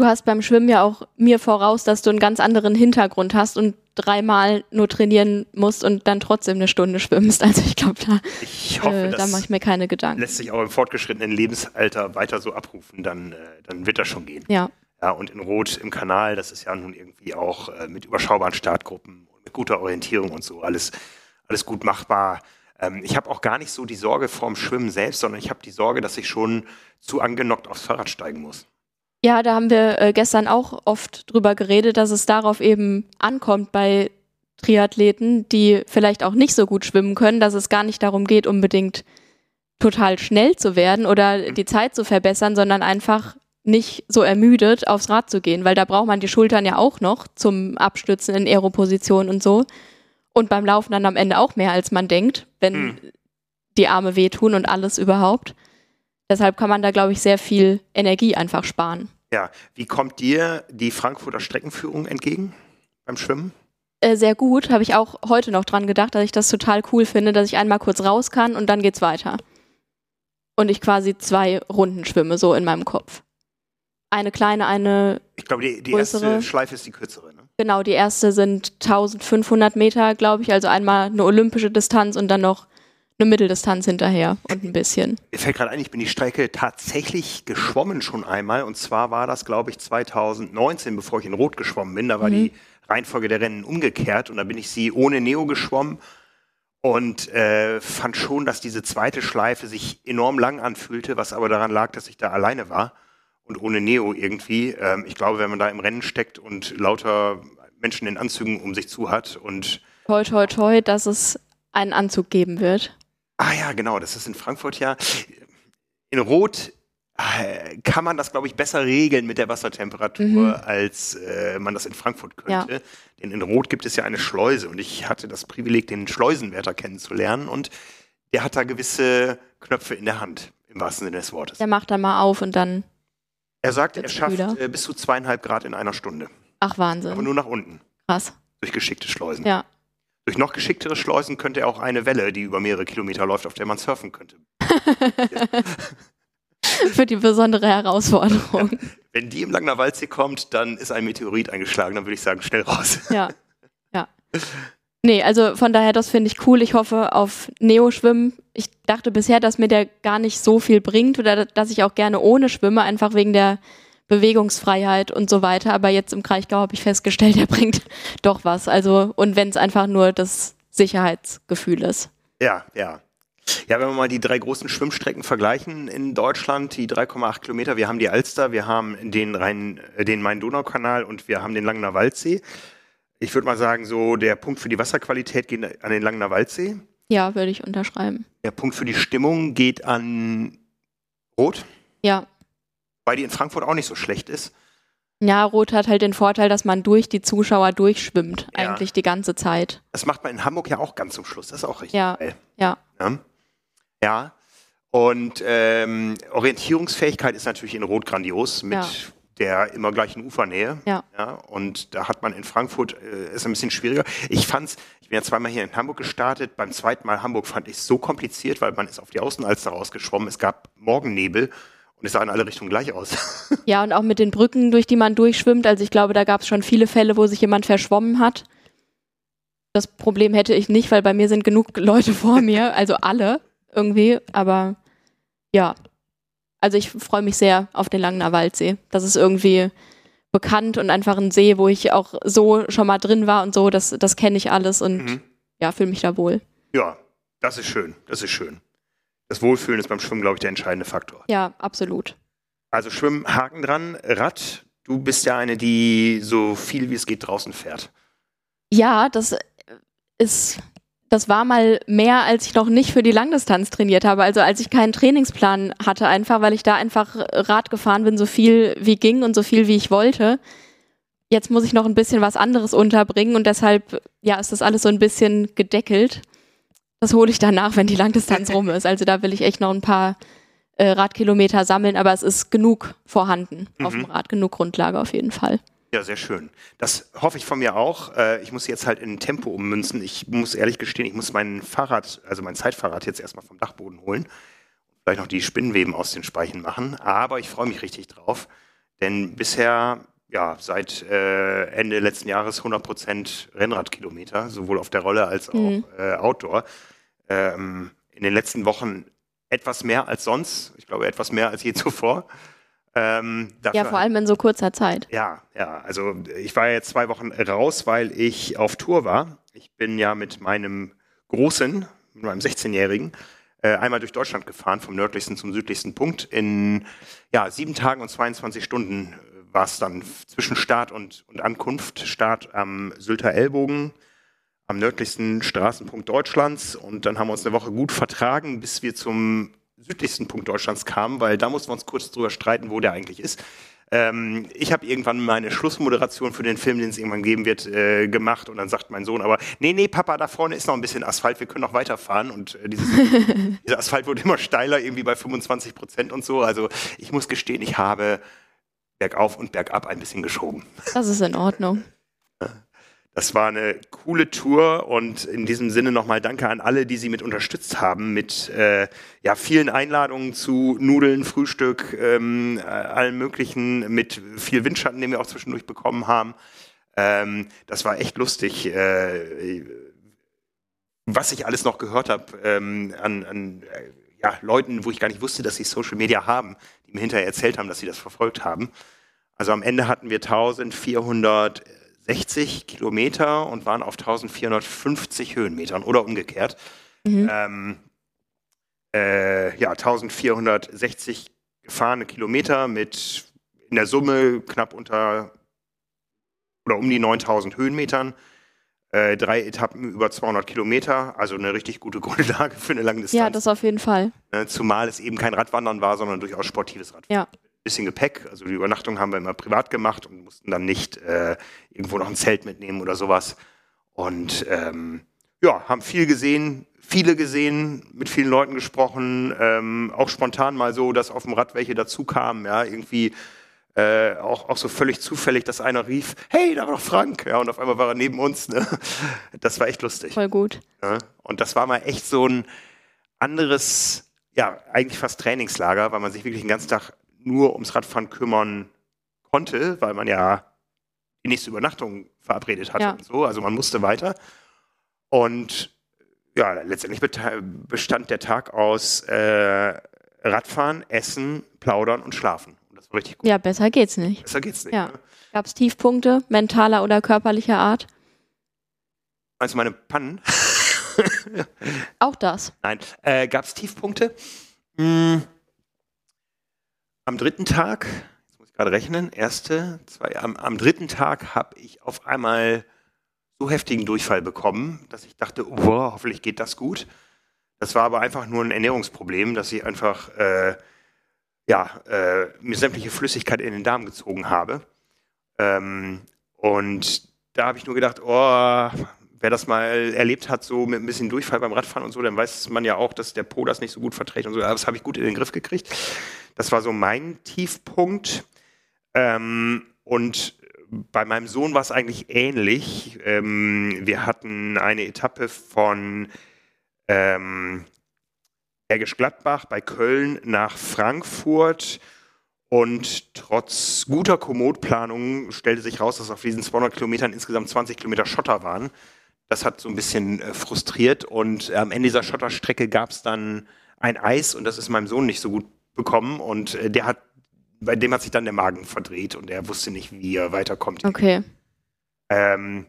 Du hast beim Schwimmen ja auch mir voraus, dass du einen ganz anderen Hintergrund hast und dreimal nur trainieren musst und dann trotzdem eine Stunde schwimmst. Also ich glaube, da, ich hoffe, äh, da mache ich mir keine Gedanken. Lässt sich auch im fortgeschrittenen Lebensalter weiter so abrufen, dann, äh, dann wird das schon gehen. Ja. Ja, und in Rot im Kanal, das ist ja nun irgendwie auch äh, mit überschaubaren Startgruppen und mit guter Orientierung und so alles, alles gut machbar. Ähm, ich habe auch gar nicht so die Sorge vorm Schwimmen selbst, sondern ich habe die Sorge, dass ich schon zu angenockt aufs Fahrrad steigen muss. Ja, da haben wir äh, gestern auch oft drüber geredet, dass es darauf eben ankommt bei Triathleten, die vielleicht auch nicht so gut schwimmen können, dass es gar nicht darum geht, unbedingt total schnell zu werden oder mhm. die Zeit zu verbessern, sondern einfach nicht so ermüdet aufs Rad zu gehen, weil da braucht man die Schultern ja auch noch zum Abstützen in Aeroposition und so. Und beim Laufen dann am Ende auch mehr, als man denkt, wenn hm. die Arme wehtun und alles überhaupt. Deshalb kann man da, glaube ich, sehr viel Energie einfach sparen. Ja, wie kommt dir die Frankfurter Streckenführung entgegen beim Schwimmen? Äh, sehr gut, habe ich auch heute noch dran gedacht, dass ich das total cool finde, dass ich einmal kurz raus kann und dann geht's weiter. Und ich quasi zwei Runden schwimme, so in meinem Kopf. Eine kleine, eine. Ich glaube, die, die erste Schleife ist die kürzere, ne? Genau, die erste sind 1500 Meter, glaube ich, also einmal eine olympische Distanz und dann noch eine Mitteldistanz hinterher und ein bisschen. Mir fällt gerade ein, ich bin die Strecke tatsächlich geschwommen schon einmal. Und zwar war das, glaube ich, 2019, bevor ich in Rot geschwommen bin. Da war mhm. die Reihenfolge der Rennen umgekehrt und da bin ich sie ohne Neo geschwommen und äh, fand schon, dass diese zweite Schleife sich enorm lang anfühlte, was aber daran lag, dass ich da alleine war und ohne Neo irgendwie. Ähm, ich glaube, wenn man da im Rennen steckt und lauter Menschen in Anzügen um sich zu hat und toi toi toi, dass es einen Anzug geben wird. Ah ja, genau, das ist in Frankfurt ja. In Rot äh, kann man das, glaube ich, besser regeln mit der Wassertemperatur, mhm. als äh, man das in Frankfurt könnte. Ja. Denn in Rot gibt es ja eine Schleuse und ich hatte das Privileg, den Schleusenwärter kennenzulernen und der hat da gewisse Knöpfe in der Hand, im wahrsten Sinne des Wortes. Der macht dann mal auf und dann. Er sagt, er schafft äh, bis zu zweieinhalb Grad in einer Stunde. Ach, Wahnsinn. Aber nur nach unten. Krass. Durch geschickte Schleusen. Ja. Durch noch geschicktere Schleusen könnte er auch eine Welle, die über mehrere Kilometer läuft, auf der man surfen könnte. <laughs> Für die besondere Herausforderung. <laughs> Wenn die im Langner Waldsee kommt, dann ist ein Meteorit eingeschlagen, dann würde ich sagen, schnell raus. <laughs> Ja, ja. Nee, also von daher, das finde ich cool. Ich hoffe auf Neo-Schwimmen. Ich dachte bisher, dass mir der gar nicht so viel bringt oder dass ich auch gerne ohne schwimme, einfach wegen der Bewegungsfreiheit und so weiter. Aber jetzt im Kraichgau habe ich festgestellt, <laughs> er bringt doch was. Also, und wenn es einfach nur das Sicherheitsgefühl ist. Ja, ja. Ja, wenn wir mal die drei großen Schwimmstrecken vergleichen in Deutschland, die 3,8 Kilometer, wir haben die Alster, wir haben den Rhein, äh, den Main-Donau-Kanal und wir haben den Langener Waldsee. Ich würde mal sagen, so der Punkt für die Wasserqualität geht an den Langener Waldsee. Ja, würde ich unterschreiben. Der Punkt für die Stimmung geht an Rot. Ja, weil die in Frankfurt auch nicht so schlecht ist. Ja, Rot hat halt den Vorteil, dass man durch die Zuschauer durchschwimmt, ja. eigentlich die ganze Zeit. Das macht man in Hamburg ja auch ganz zum Schluss, das ist auch richtig ja. geil. Ja. Ja. ja. Und ähm, Orientierungsfähigkeit ist natürlich in Rot grandios mit ja. der immer gleichen Ufernähe. Ja. ja. Und da hat man in Frankfurt, äh, ist ein bisschen schwieriger. Ich fand's, ich bin ja zweimal hier in Hamburg gestartet, beim zweiten Mal Hamburg fand ich es so kompliziert, weil man ist auf die Außenalster rausgeschwommen, es gab Morgennebel und es sah in alle Richtungen gleich aus. <laughs> Ja, und auch mit den Brücken, durch die man durchschwimmt. Also ich glaube, da gab es schon viele Fälle, wo sich jemand verschwommen hat. Das Problem hätte ich nicht, weil bei mir sind genug Leute vor <laughs> mir, also alle irgendwie. Aber ja, also ich freue mich sehr auf den Langener Waldsee. Das ist irgendwie bekannt und einfach ein See, wo ich auch so schon mal drin war und so. Das, das kenne ich alles und mhm. ja, fühle mich da wohl. Ja, das ist schön. Das ist schön. Das Wohlfühlen ist beim Schwimmen, glaube ich, der entscheidende Faktor. Ja, absolut. Also Schwimmen, Haken dran, Rad. Du bist ja eine, die so viel wie es geht draußen fährt. Ja, das ist das war mal mehr, als ich noch nicht für die Langdistanz trainiert habe. Also als ich keinen Trainingsplan hatte, einfach weil ich da einfach Rad gefahren bin, so viel wie ging und so viel wie ich wollte. Jetzt muss ich noch ein bisschen was anderes unterbringen und deshalb, ja, ist das alles so ein bisschen gedeckelt. Das hole ich danach, wenn die Langdistanz <laughs> rum ist. Also da will ich echt noch ein paar äh, Radkilometer sammeln, aber es ist genug vorhanden mhm. auf dem Rad, genug Grundlage auf jeden Fall. Ja, sehr schön. Das hoffe ich von mir auch. Äh, ich muss jetzt halt in Tempo ummünzen. Ich muss ehrlich gestehen, ich muss mein Fahrrad, also mein Zeitfahrrad jetzt erstmal vom Dachboden holen. Vielleicht noch die Spinnweben aus den Speichen machen. Aber ich freue mich richtig drauf. Denn bisher, ja, seit äh, Ende letzten Jahres 100% Rennradkilometer, sowohl auf der Rolle als auch mhm. äh, Outdoor. Ähm, in den letzten Wochen etwas mehr als sonst. Ich glaube, etwas mehr als je zuvor. Ähm, ja, vor allem in so kurzer Zeit. Ja, ja. Also ich war jetzt zwei Wochen raus, weil ich auf Tour war. Ich bin ja mit meinem Großen, mit meinem 16-Jährigen, äh, einmal durch Deutschland gefahren, vom nördlichsten zum südlichsten Punkt. In ja, sieben Tagen und 22 Stunden war es dann zwischen Start und, und Ankunft. Start am Sylter Ellbogen, am nördlichsten Straßenpunkt Deutschlands. Und dann haben wir uns eine Woche gut vertragen, bis wir zum südlichsten Punkt Deutschlands kamen, weil da mussten wir uns kurz drüber streiten, wo der eigentlich ist. Ähm, ich habe irgendwann meine Schlussmoderation für den Film, den es irgendwann geben wird, äh, gemacht und dann sagt mein Sohn aber, nee, nee, Papa, da vorne ist noch ein bisschen Asphalt, wir können noch weiterfahren und äh, dieses, <laughs> dieser Asphalt wurde immer steiler, irgendwie bei 25 Prozent und so. Also ich muss gestehen, ich habe bergauf und bergab ein bisschen geschoben. Das ist in Ordnung. Das war eine coole Tour und in diesem Sinne nochmal danke an alle, die sie mit unterstützt haben, mit äh, ja, vielen Einladungen zu Nudeln, Frühstück, ähm, äh, allem Möglichen, mit viel Windschatten, den wir auch zwischendurch bekommen haben. Ähm, das war echt lustig. Äh, was ich alles noch gehört habe ähm, an, an äh, ja, Leuten, wo ich gar nicht wusste, dass sie Social Media haben, die mir hinterher erzählt haben, dass sie das verfolgt haben. Also am Ende hatten wir 1400 60 Kilometer und waren auf 1450 Höhenmetern oder umgekehrt. Mhm. Ähm, äh, ja, 1460 gefahrene Kilometer mit in der Summe knapp unter oder um die 9000 Höhenmetern. Äh, drei Etappen über 200 Kilometer, also eine richtig gute <laughs> Grundlage für eine lange Distanz. Ja, das auf jeden Fall. Äh, zumal es eben kein Radwandern war, sondern durchaus sportives Radfahren. Ja bisschen Gepäck. Also die Übernachtung haben wir immer privat gemacht und mussten dann nicht äh, irgendwo noch ein Zelt mitnehmen oder sowas. Und ähm, ja, haben viel gesehen, viele gesehen, mit vielen Leuten gesprochen, ähm, auch spontan mal so, dass auf dem Rad welche dazu kamen, ja, irgendwie äh, auch, auch so völlig zufällig, dass einer rief, hey, da war doch Frank, ja, und auf einmal war er neben uns, ne? Das war echt lustig. Voll gut. Ja? Und das war mal echt so ein anderes, ja, eigentlich fast Trainingslager, weil man sich wirklich den ganzen Tag nur ums Radfahren kümmern konnte, weil man ja die nächste Übernachtung verabredet hatte ja. und so. Also man musste weiter. Und ja, letztendlich bestand der Tag aus äh, Radfahren, Essen, Plaudern und Schlafen. Das war richtig gut. Ja, besser geht's nicht. Besser geht's nicht. Ja. Ne? Gab es Tiefpunkte, mentaler oder körperlicher Art? Meinst du meine Pannen? <laughs> <laughs> Auch das. Nein. Äh, Gab es Tiefpunkte? Hm. Am dritten Tag, jetzt muss ich gerade rechnen, erste, zwei, am, am dritten Tag habe ich auf einmal so heftigen Durchfall bekommen, dass ich dachte, oh, hoffentlich geht das gut. Das war aber einfach nur ein Ernährungsproblem, dass ich einfach äh, ja, äh, mir sämtliche Flüssigkeit in den Darm gezogen habe. Ähm, und da habe ich nur gedacht, oh, wer das mal erlebt hat, so mit ein bisschen Durchfall beim Radfahren und so, dann weiß man ja auch, dass der Po das nicht so gut verträgt und so. Aber das habe ich gut in den Griff gekriegt. Das war so mein Tiefpunkt. Ähm, und bei meinem Sohn war es eigentlich ähnlich. Ähm, wir hatten eine Etappe von ähm, Bergisch Gladbach bei Köln nach Frankfurt. Und trotz guter Komootplanung stellte sich raus, dass auf diesen 200 Kilometern insgesamt 20 Kilometer Schotter waren. Das hat so ein bisschen äh, frustriert und äh, am Ende dieser Schotterstrecke gab es dann ein Eis und das ist meinem Sohn nicht so gut bekommen und äh, der hat, bei dem hat sich dann der Magen verdreht und er wusste nicht, wie er weiterkommt. Okay. Ähm,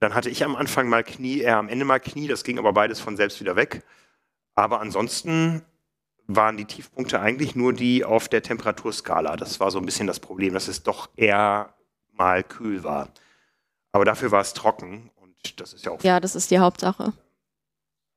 dann hatte ich am Anfang mal Knie, er am Ende mal Knie, das ging aber beides von selbst wieder weg. Aber ansonsten waren die Tiefpunkte eigentlich nur die auf der Temperaturskala. Das war so ein bisschen das Problem, dass es doch eher mal kühl war. Aber dafür war es trocken und das ist ja auch. Ja, das ist die Hauptsache.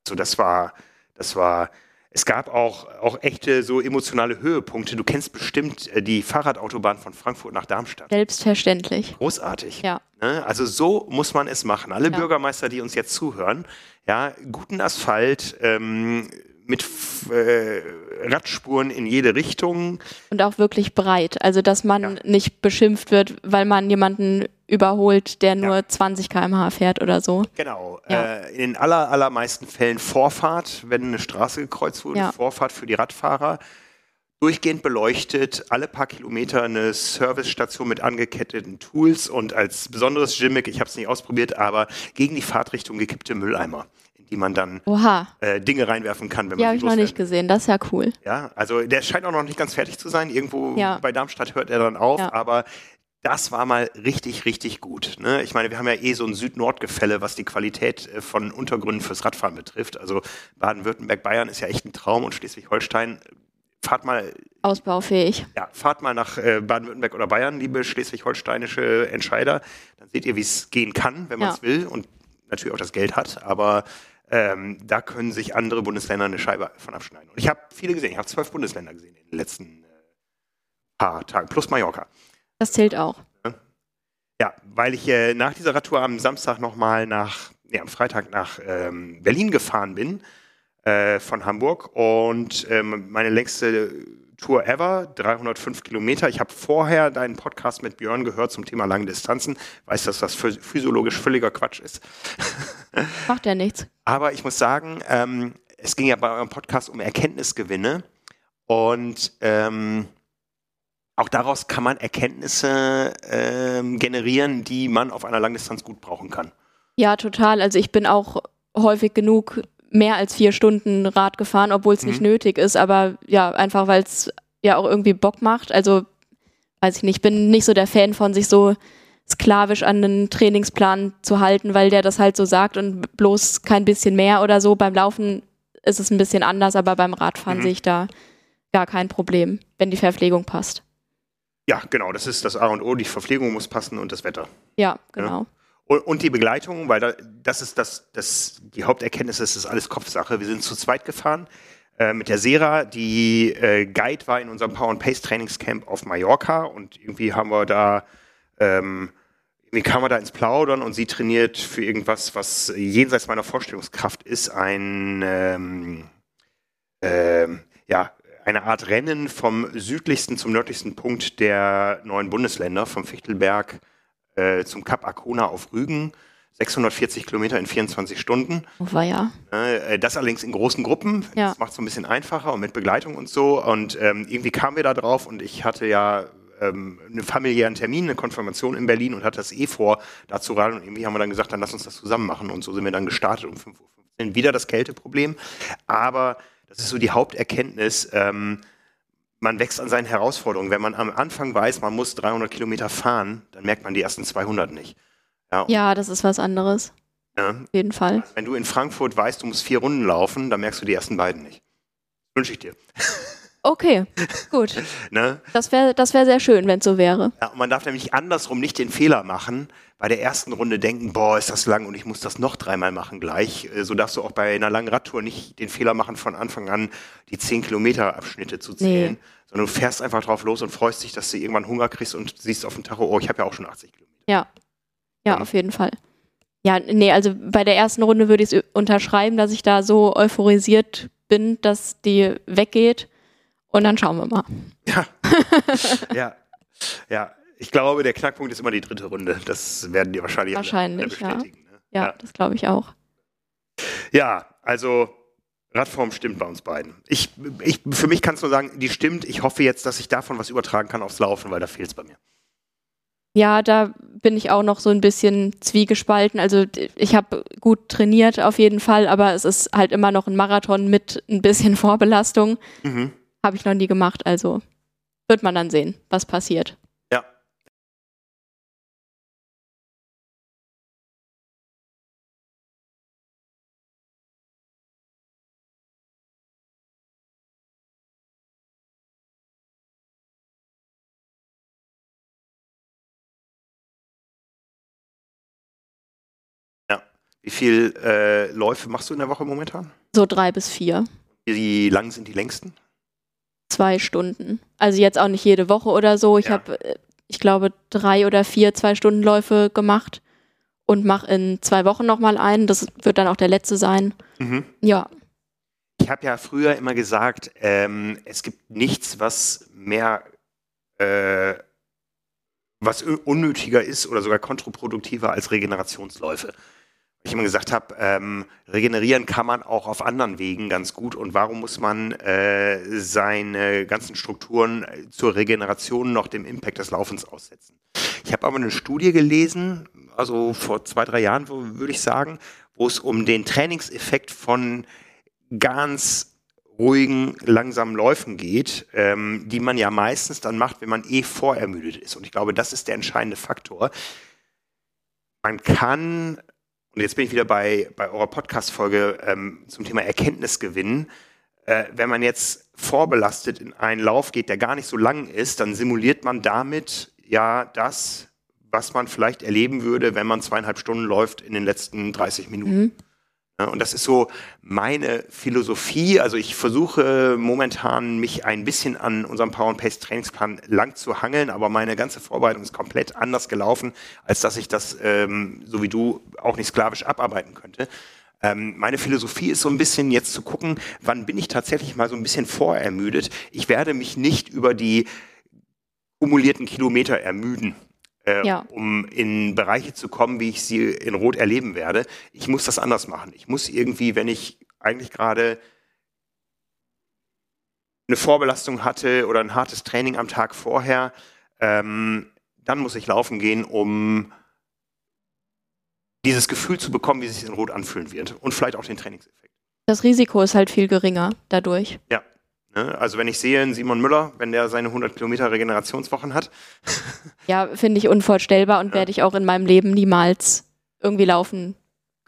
So, das war, das war. Es gab auch, auch echte so emotionale Höhepunkte. Du kennst bestimmt äh, die Fahrradautobahn von Frankfurt nach Darmstadt. Selbstverständlich. Großartig. Ja. Ne? Also so muss man es machen. Alle Ja. Bürgermeister, die uns jetzt zuhören, ja, guten Asphalt, ähm, mit äh, Radspuren in jede Richtung. Und auch wirklich breit. Also, dass man nicht beschimpft wird, weil man jemanden überholt, der nur 20 km/h fährt oder so. Genau. Ja. Äh, in den aller, allermeisten Fällen Vorfahrt, wenn eine Straße gekreuzt wurde, Ja. Vorfahrt für die Radfahrer. Durchgehend beleuchtet, alle paar Kilometer eine Servicestation mit angeketteten Tools und als besonderes Gimmick, ich habe es nicht ausprobiert, aber gegen die Fahrtrichtung gekippte Mülleimer, in die man dann Oha, äh, Dinge reinwerfen kann, wenn die man habe sie ich noch nicht gesehen. Das ist ja cool. Ja, also der scheint auch noch nicht ganz fertig zu sein. Irgendwo Ja. bei Darmstadt hört er dann auf, Ja. aber das war mal richtig, richtig gut. Ne? Ich meine, wir haben ja eh so ein Süd-Nord-Gefälle, was die Qualität äh, von Untergründen fürs Radfahren betrifft. Also Baden-Württemberg, Bayern ist ja echt ein Traum und Schleswig-Holstein. Fahrt mal, Ausbaufähig. ja, fahrt mal nach äh, Baden-Württemberg oder Bayern, liebe schleswig-holsteinische Entscheider. Dann seht ihr, wie es gehen kann, wenn man es Ja. will und natürlich auch das Geld hat. Aber ähm, da können sich andere Bundesländer eine Scheibe von abschneiden. Und ich habe viele gesehen. Ich habe zwölf Bundesländer gesehen in den letzten äh, paar Tagen, plus Mallorca. Das zählt auch. Ja, weil ich äh, nach dieser Radtour am Samstag nochmal nach, nee, am Freitag nach ähm, Berlin gefahren bin äh, von Hamburg und ähm, meine längste Tour ever, 305 Kilometer. Ich habe vorher deinen Podcast mit Björn gehört zum Thema lange Distanzen. Weiß, dass das phys- physiologisch völliger Quatsch ist. <laughs> Macht ja nichts. Aber ich muss sagen, ähm, es ging ja bei eurem Podcast um Erkenntnisgewinne und ähm, auch daraus kann man Erkenntnisse ähm, generieren, die man auf einer Langdistanz gut brauchen kann. Ja, total. Also ich bin auch häufig genug mehr als vier Stunden Rad gefahren, obwohl es nicht Mhm. nötig ist, aber ja, einfach weil es ja auch irgendwie Bock macht. Also weiß ich nicht, ich bin nicht so der Fan von sich so sklavisch an einen Trainingsplan zu halten, weil der das halt so sagt und bloß kein bisschen mehr oder so. Beim Laufen ist es ein bisschen anders, aber beim Radfahren Mhm. sehe ich da gar kein Problem, wenn die Verpflegung passt. Ja, genau, das ist das A und O. Die Verpflegung muss passen und das Wetter. Ja, genau. Und, und die Begleitung, weil da, das ist das, das, die Haupterkenntnis ist, das ist alles Kopfsache. Wir sind zu zweit gefahren äh, mit der Sera, die äh, Guide war in unserem Power and Pace Trainingscamp auf Mallorca und irgendwie haben wir da, ähm, irgendwie kamen wir da ins Plaudern und sie trainiert für irgendwas, was jenseits meiner Vorstellungskraft ist, ein, ähm, ähm, ja, eine Art Rennen vom südlichsten zum nördlichsten Punkt der neuen Bundesländer, vom Fichtelberg äh, zum Kap Arkona auf Rügen. 640 Kilometer in 24 Stunden. Oh, war ja. Äh, das allerdings in großen Gruppen. Ja. Das macht es so ein bisschen einfacher und mit Begleitung und so. Und ähm, irgendwie kamen wir da drauf und ich hatte ja ähm, einen familiären Termin, eine Konfirmation in Berlin und hatte das eh vor, da zu radeln. Und irgendwie haben wir dann gesagt, dann lass uns das zusammen machen. Und so sind wir dann gestartet um 5.15 Uhr. Wieder das Kälteproblem. Aber das ist so die Haupterkenntnis. Ähm, man wächst an seinen Herausforderungen. Wenn man am Anfang weiß, man muss 300 Kilometer fahren, dann merkt man die ersten 200 nicht. Ja, Ja, das ist was anderes. ja, Auf jeden Fall. wenn du in Frankfurt weißt, du musst vier Runden laufen, dann merkst du die ersten beiden nicht. Wünsche ich dir. Okay, <laughs> gut. Ne? Das wäre das wär sehr schön, wenn es so wäre. Ja, und man darf nämlich andersrum nicht den Fehler machen, bei der ersten Runde denken, boah, ist das lang und ich muss das noch dreimal machen gleich. Äh, So darfst du auch bei einer langen Radtour nicht den Fehler machen, von Anfang an die 10 Kilometer Abschnitte zu zählen, sondern du fährst einfach drauf los und freust dich, dass du irgendwann Hunger kriegst und siehst auf dem Tacho, oh, ich habe ja auch schon 80 Kilometer. Ja. Ja, Mhm. auf jeden Fall. Ja, nee, also bei der ersten Runde würde ich es unterschreiben, dass ich da so euphorisiert bin, dass die weggeht. Und dann schauen wir mal. Ja. <laughs> ja. Ja. Ich glaube, der Knackpunkt ist immer die dritte Runde. Das werden die wahrscheinlich, Wahrscheinlich, alle ja. bestätigen. Ne? Ja, Ja. das glaube ich auch. Ja, also Radform stimmt bei uns beiden. Ich, ich, für mich kannst du nur sagen, die stimmt. Ich hoffe jetzt, dass ich davon was übertragen kann aufs Laufen, weil da fehlt es bei mir. Ja, da bin ich auch noch so ein bisschen zwiegespalten. Also ich habe gut trainiert auf jeden Fall, aber es ist halt immer noch ein Marathon mit ein bisschen <laughs> Vorbelastung. Mhm. Habe ich noch nie gemacht, also wird man dann sehen, was passiert. Wie viele äh, Läufe machst du in der Woche momentan? So drei bis vier. Wie lang sind die längsten? Zwei Stunden. Also jetzt auch nicht jede Woche oder so. Ich ja. habe, äh, ich glaube, drei oder vier Zwei-Stunden-Läufe gemacht und mache in zwei Wochen nochmal einen. Das wird dann auch der letzte sein. Mhm. Ja. Ich habe ja früher immer gesagt, ähm, es gibt nichts, was mehr äh, was unnötiger ist oder sogar kontraproduktiver als Regenerationsläufe ich immer gesagt habe, ähm, regenerieren kann man auch auf anderen Wegen ganz gut. Und warum muss man äh, seine ganzen Strukturen zur Regeneration noch dem Impact des Laufens aussetzen? Ich habe aber eine Studie gelesen, also vor zwei, drei Jahren würde ich sagen, wo es um den Trainingseffekt von ganz ruhigen, langsamen Läufen geht, ähm, die man ja meistens dann macht, wenn man eh vorermüdet ist. Und ich glaube, das ist der entscheidende Faktor. Man kann und jetzt bin ich wieder bei, bei eurer Podcast-Folge ähm, zum Thema Erkenntnisgewinn. Äh, wenn man jetzt vorbelastet in einen Lauf geht, der gar nicht so lang ist, dann simuliert man damit ja das, was man vielleicht erleben würde, wenn man zweieinhalb Stunden läuft in den letzten 30 Minuten. Mhm. Und das ist so meine Philosophie. Also ich versuche momentan mich ein bisschen an unserem Power and Pace Trainingsplan lang zu hangeln, aber meine ganze Vorbereitung ist komplett anders gelaufen, als dass ich das, ähm, so wie du, auch nicht sklavisch abarbeiten könnte. Ähm, meine Philosophie ist so ein bisschen jetzt zu gucken, wann bin ich tatsächlich mal so ein bisschen vorermüdet. Ich werde mich nicht über die kumulierten Kilometer ermüden äh, ja. um in Bereiche zu kommen, wie ich sie in Rot erleben werde. Ich muss das anders machen. Ich muss irgendwie, wenn ich eigentlich gerade eine Vorbelastung hatte oder ein hartes Training am Tag vorher, ähm, dann muss ich laufen gehen, um dieses Gefühl zu bekommen, wie es sich in Rot anfühlen wird und vielleicht auch den Trainingseffekt. Das Risiko ist halt viel geringer dadurch. Ja? Also wenn ich sehe, einen Simon Müller, wenn der seine 100 Kilometer Regenerationswochen hat. <laughs> ja, finde ich unvorstellbar und ja. werde ich auch in meinem Leben niemals irgendwie laufen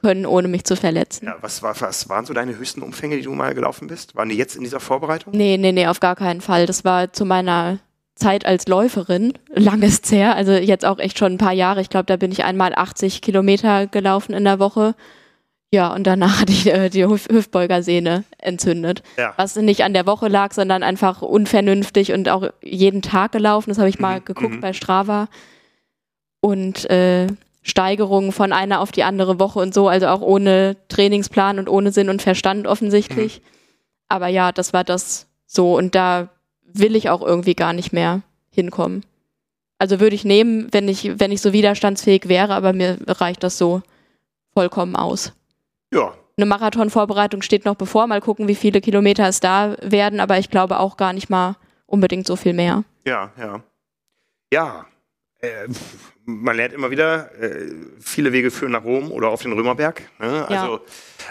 können, ohne mich zu verletzen. Ja, was, war, was waren so deine höchsten Umfänge, die du mal gelaufen bist? Waren die jetzt in dieser Vorbereitung? Nee, nee, nee, auf gar keinen Fall. Das war zu meiner Zeit als Läuferin, <laughs> langes her, also jetzt auch echt schon ein paar Jahre. Ich glaube, da bin ich einmal 80 Kilometer gelaufen in der Woche ja, und danach <laughs> hatte ich äh, die Hüf Hüftbeugersehne entzündet. Ja. Was nicht an der Woche lag, sondern einfach unvernünftig und auch jeden Tag gelaufen. Das habe ich mal mhm. geguckt mhm. bei Strava. Und äh, Steigerungen von einer auf die andere Woche und so, also auch ohne Trainingsplan und ohne Sinn und Verstand offensichtlich. Mhm. Aber ja, das war das so und da will ich auch irgendwie gar nicht mehr hinkommen. Also würde ich nehmen, wenn ich, wenn ich so widerstandsfähig wäre, aber mir reicht das so vollkommen aus. Ja. Eine Marathonvorbereitung steht noch bevor. Mal gucken, wie viele Kilometer es da werden, aber ich glaube auch gar nicht mal unbedingt so viel mehr. Ja, ja. Ja, äh, man lernt immer wieder, äh, viele Wege führen nach Rom oder auf den Römerberg. Ne? Also,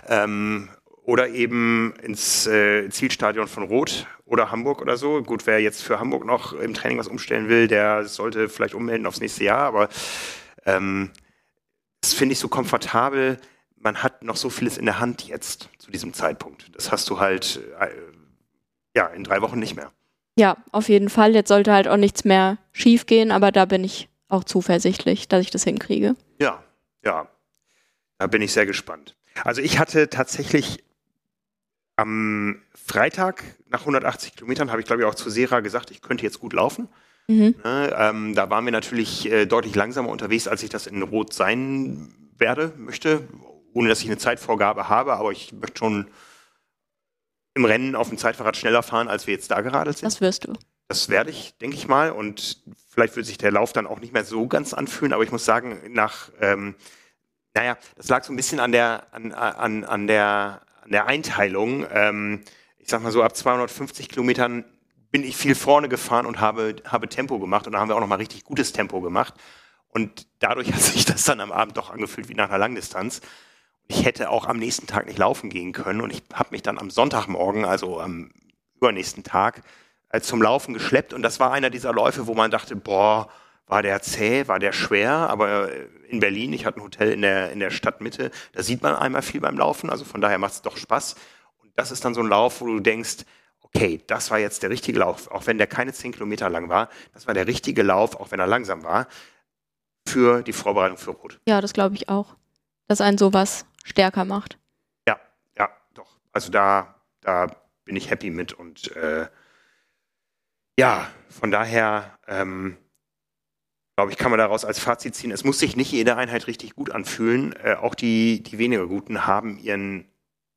ja. ähm, oder eben ins äh, Zielstadion von Rot oder Hamburg oder so. Gut, wer jetzt für Hamburg noch im Training was umstellen will, der sollte vielleicht ummelden aufs nächste Jahr, aber ähm, das finde ich so komfortabel man hat noch so vieles in der Hand jetzt zu diesem Zeitpunkt. Das hast du halt äh, ja in drei Wochen nicht mehr. Ja, auf jeden Fall. Jetzt sollte halt auch nichts mehr schiefgehen, aber da bin ich auch zuversichtlich, dass ich das hinkriege. Ja, ja. Da bin ich sehr gespannt. Also ich hatte tatsächlich am Freitag nach 180 Kilometern habe ich glaube ich auch zu Sera gesagt, ich könnte jetzt gut laufen. Mhm. Ne, ähm, da waren wir natürlich äh, deutlich langsamer unterwegs, als ich das in Rot sein werde, möchte ohne dass ich eine Zeitvorgabe habe, aber ich möchte schon im Rennen auf dem Zeitfahrrad schneller fahren, als wir jetzt da gerade sind. Das wirst du. Das werde ich, denke ich mal. Und vielleicht wird sich der Lauf dann auch nicht mehr so ganz anfühlen, aber ich muss sagen, nach, ähm, naja, das lag so ein bisschen an der, an, an, an der, an der Einteilung. Ähm, ich sag mal so, ab 250 Kilometern bin ich viel vorne gefahren und habe, habe Tempo gemacht und da haben wir auch nochmal richtig gutes Tempo gemacht. Und dadurch <laughs> hat sich das dann am Abend doch angefühlt wie nach einer Langdistanz. Ich hätte auch am nächsten Tag nicht laufen gehen können und ich habe mich dann am Sonntagmorgen, also am übernächsten Tag, äh, zum Laufen geschleppt und das war einer dieser Läufe, wo man dachte, boah, war der zäh, war der schwer, aber äh, in Berlin, ich hatte ein Hotel in der, in der Stadtmitte, da sieht man einmal viel beim Laufen, also von daher macht es doch Spaß. Und das ist dann so ein Lauf, wo du denkst, okay, das war jetzt der richtige Lauf, auch wenn der keine zehn Kilometer lang war, das war der richtige Lauf, auch wenn er langsam war, für die Vorbereitung für Rot. Ja, das glaube ich auch, dass einen sowas stärker macht. Ja, ja, doch. Also da, da bin ich happy mit und äh, ja, von daher ähm, glaube ich, kann man daraus als Fazit ziehen, es muss sich nicht jede Einheit richtig gut anfühlen. Äh, auch die, die weniger guten haben ihren,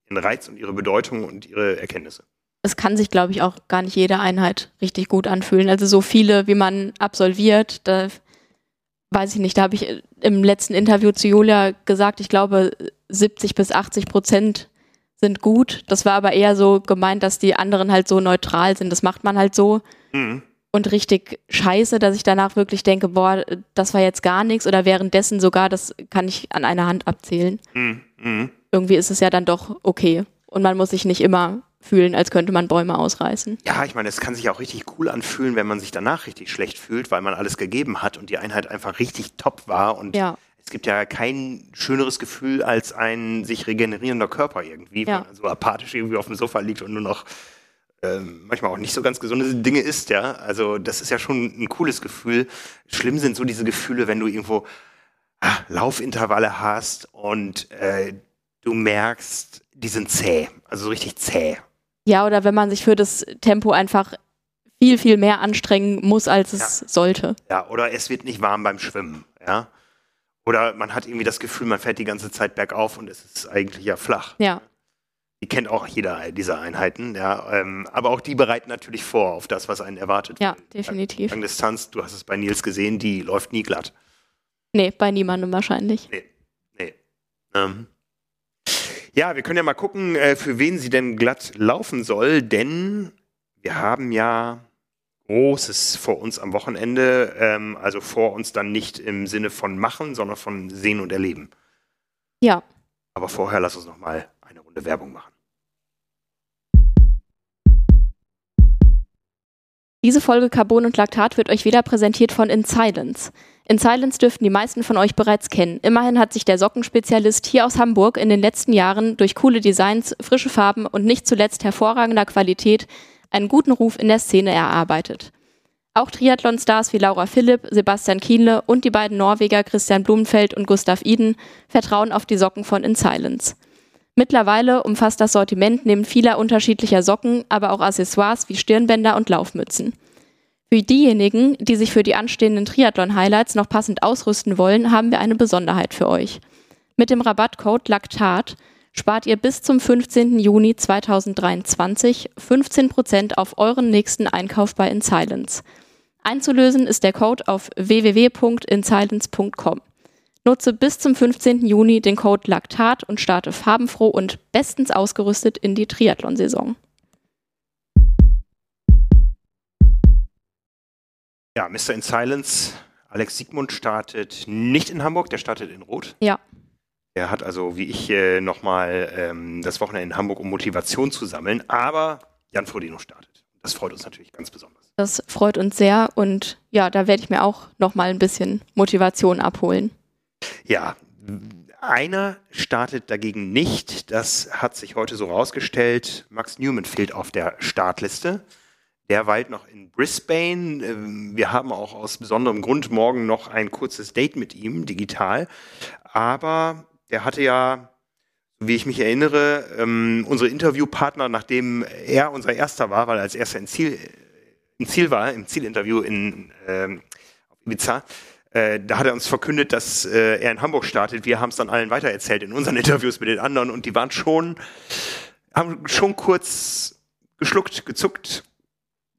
ihren Reiz und ihre Bedeutung und ihre Erkenntnisse. Es kann sich, glaube ich, auch gar nicht jede Einheit richtig gut anfühlen. Also so viele, wie man absolviert, da weiß ich nicht, da habe ich im letzten Interview zu Julia gesagt, ich glaube 70 bis 80 Prozent sind gut. Das war aber eher so gemeint, dass die anderen halt so neutral sind. Das macht man halt so. Mhm und richtig scheiße, dass ich danach wirklich denke, boah, das war jetzt gar nichts oder währenddessen sogar, das kann ich an einer Hand abzählen. Mhm. Mhm. Irgendwie ist es ja dann doch okay und man muss sich nicht immer fühlen, als könnte man Bäume ausreißen. Ja, ich meine, es kann sich auch richtig cool anfühlen, wenn man sich danach richtig schlecht fühlt, weil man alles gegeben hat und die Einheit einfach richtig top war und ja. es gibt ja kein schöneres Gefühl als ein sich regenerierender Körper irgendwie, ja. wenn man so apathisch irgendwie auf dem Sofa liegt und nur noch ähm, manchmal auch nicht so ganz gesunde Dinge isst, ja. Also das ist ja schon ein cooles Gefühl. Schlimm sind so diese Gefühle, wenn du irgendwo ah, Laufintervalle hast und äh, du merkst, die sind zäh, also so richtig zäh. Ja, oder wenn man sich für das Tempo einfach viel, viel mehr anstrengen muss, als es ja. sollte. Ja, oder es wird nicht warm beim Schwimmen, ja. Oder man hat irgendwie das Gefühl, man fährt die ganze Zeit bergauf und es ist eigentlich ja flach. Ja. Die kennt auch jeder dieser Einheiten, ja. Ähm, aber auch die bereiten natürlich vor auf das, was einen erwartet. Ja, definitiv. Langdistanz, du hast es bei Nils gesehen, die läuft nie glatt. Nee, bei niemandem wahrscheinlich. Nee, nee. Ähm. Ja, wir können ja mal gucken, äh, für wen sie denn glatt laufen soll, denn wir haben ja Großes vor uns am Wochenende, ähm, also vor uns dann nicht im Sinne von machen, sondern von sehen und erleben. Ja. Aber vorher lass uns noch mal eine Runde Werbung machen. Diese Folge Carbon und Laktat wird euch wieder präsentiert von In Silence. In Silence dürften die meisten von euch bereits kennen. Immerhin hat sich der Sockenspezialist hier aus Hamburg in den letzten Jahren durch coole Designs, frische Farben und nicht zuletzt hervorragender Qualität einen guten Ruf in der Szene erarbeitet. Auch Triathlon-Stars wie Laura Philipp, Sebastian Kienle und die beiden Norweger Christian Blumenfeld und Gustav Iden vertrauen auf die Socken von In Silence. Mittlerweile umfasst das Sortiment neben vieler unterschiedlicher Socken aber auch Accessoires wie Stirnbänder und Laufmützen. Für diejenigen, die sich für die anstehenden Triathlon-Highlights noch passend ausrüsten wollen, haben wir eine Besonderheit für euch. Mit dem Rabattcode LACTAT spart ihr bis zum 15. Juni 2023 15% auf euren nächsten Einkauf bei InSilence. Einzulösen ist der Code auf www.insilence.com. Nutze bis zum 15. Juni den Code Laktat und starte farbenfroh und bestens ausgerüstet in die Triathlon-Saison. Ja, Mr. in Silence, Alex Siegmund startet nicht in Hamburg, der startet in Rot. Ja. Er hat also, wie ich, äh, nochmal ähm, das Wochenende in Hamburg, um Motivation zu sammeln. Aber Jan Frodeno startet. Das freut uns natürlich ganz besonders. Das freut uns sehr und ja, da werde ich mir auch nochmal ein bisschen Motivation abholen. Ja, einer startet dagegen nicht. Das hat sich heute so rausgestellt. Max Newman fehlt auf der Startliste. Der weilt noch in Brisbane. Ähm, wir haben auch aus besonderem Grund morgen noch ein kurzes Date mit ihm, digital. Aber der hatte ja, wie ich mich erinnere, ähm, unsere Interviewpartner, nachdem er unser erster war, weil er als erster im Ziel, im Ziel war, im Zielinterview in ähm, Ibiza, äh, da hat er uns verkündet, dass äh, er in Hamburg startet. Wir haben es dann allen weitererzählt in unseren <laughs> Interviews mit den anderen und die waren schon, haben schon kurz geschluckt, gezuckt.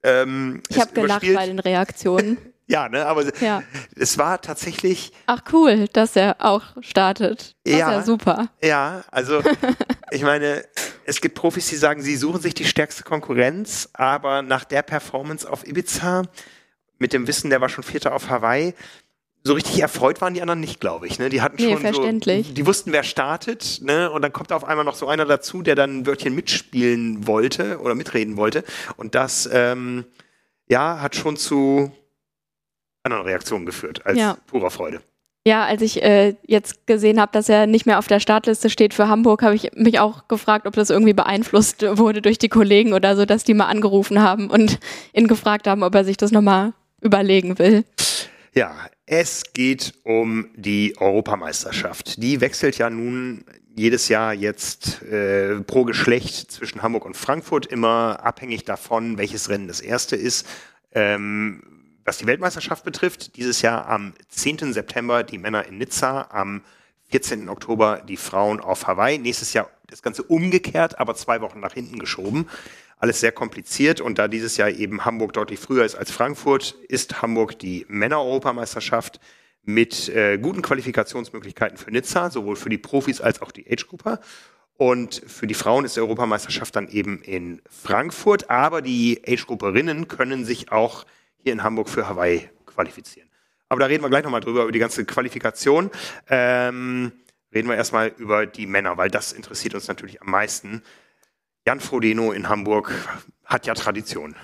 Ähm, ich habe gelacht bei den Reaktionen. <laughs> ja, ne, aber ja. es war tatsächlich. Ach cool, dass er auch startet. Das ja, ist ja super. Ja, also ich meine, es gibt Profis, die sagen, sie suchen sich die stärkste Konkurrenz, aber nach der Performance auf Ibiza, mit dem Wissen, der war schon Vierter auf Hawaii, so richtig erfreut waren die anderen nicht, glaube ich. Ne? Die hatten Nee, schon so, die wussten, wer startet, ne? Und dann kommt auf einmal noch so einer dazu, der dann ein Wörtchen mitspielen wollte oder mitreden wollte. Und das, ähm, ja, hat schon zu anderen Reaktionen geführt als Ja. purer Freude. Ja, als ich äh, jetzt gesehen habe, dass er nicht mehr auf der Startliste steht für Hamburg, habe ich mich auch gefragt, ob das irgendwie beeinflusst wurde durch die Kollegen oder so, dass die mal angerufen haben und ihn gefragt haben, ob er sich das nochmal überlegen will. Ja, es geht um die Europameisterschaft. Die wechselt ja nun jedes Jahr jetzt äh, pro Geschlecht zwischen Hamburg und Frankfurt, immer abhängig davon, welches Rennen das erste ist. Ähm, was die Weltmeisterschaft betrifft, dieses Jahr am 10. September die Männer in Nizza, am 14. Oktober die Frauen auf Hawaii. Nächstes Jahr das Ganze umgekehrt, aber zwei Wochen nach hinten geschoben. Alles sehr kompliziert und da dieses Jahr eben Hamburg deutlich früher ist als Frankfurt, ist Hamburg die Männer-Europameisterschaft mit äh, guten Qualifikationsmöglichkeiten für Nizza, sowohl für die Profis als auch die Age-Grupper. Und für die Frauen ist die Europameisterschaft dann eben in Frankfurt, aber die Age-Grupperinnen können sich auch hier in Hamburg für Hawaii qualifizieren. Aber da reden wir gleich nochmal drüber, über die ganze Qualifikation. Ähm, reden wir erstmal über die Männer, weil das interessiert uns natürlich am meisten. Jan Frodeno in Hamburg hat ja Tradition.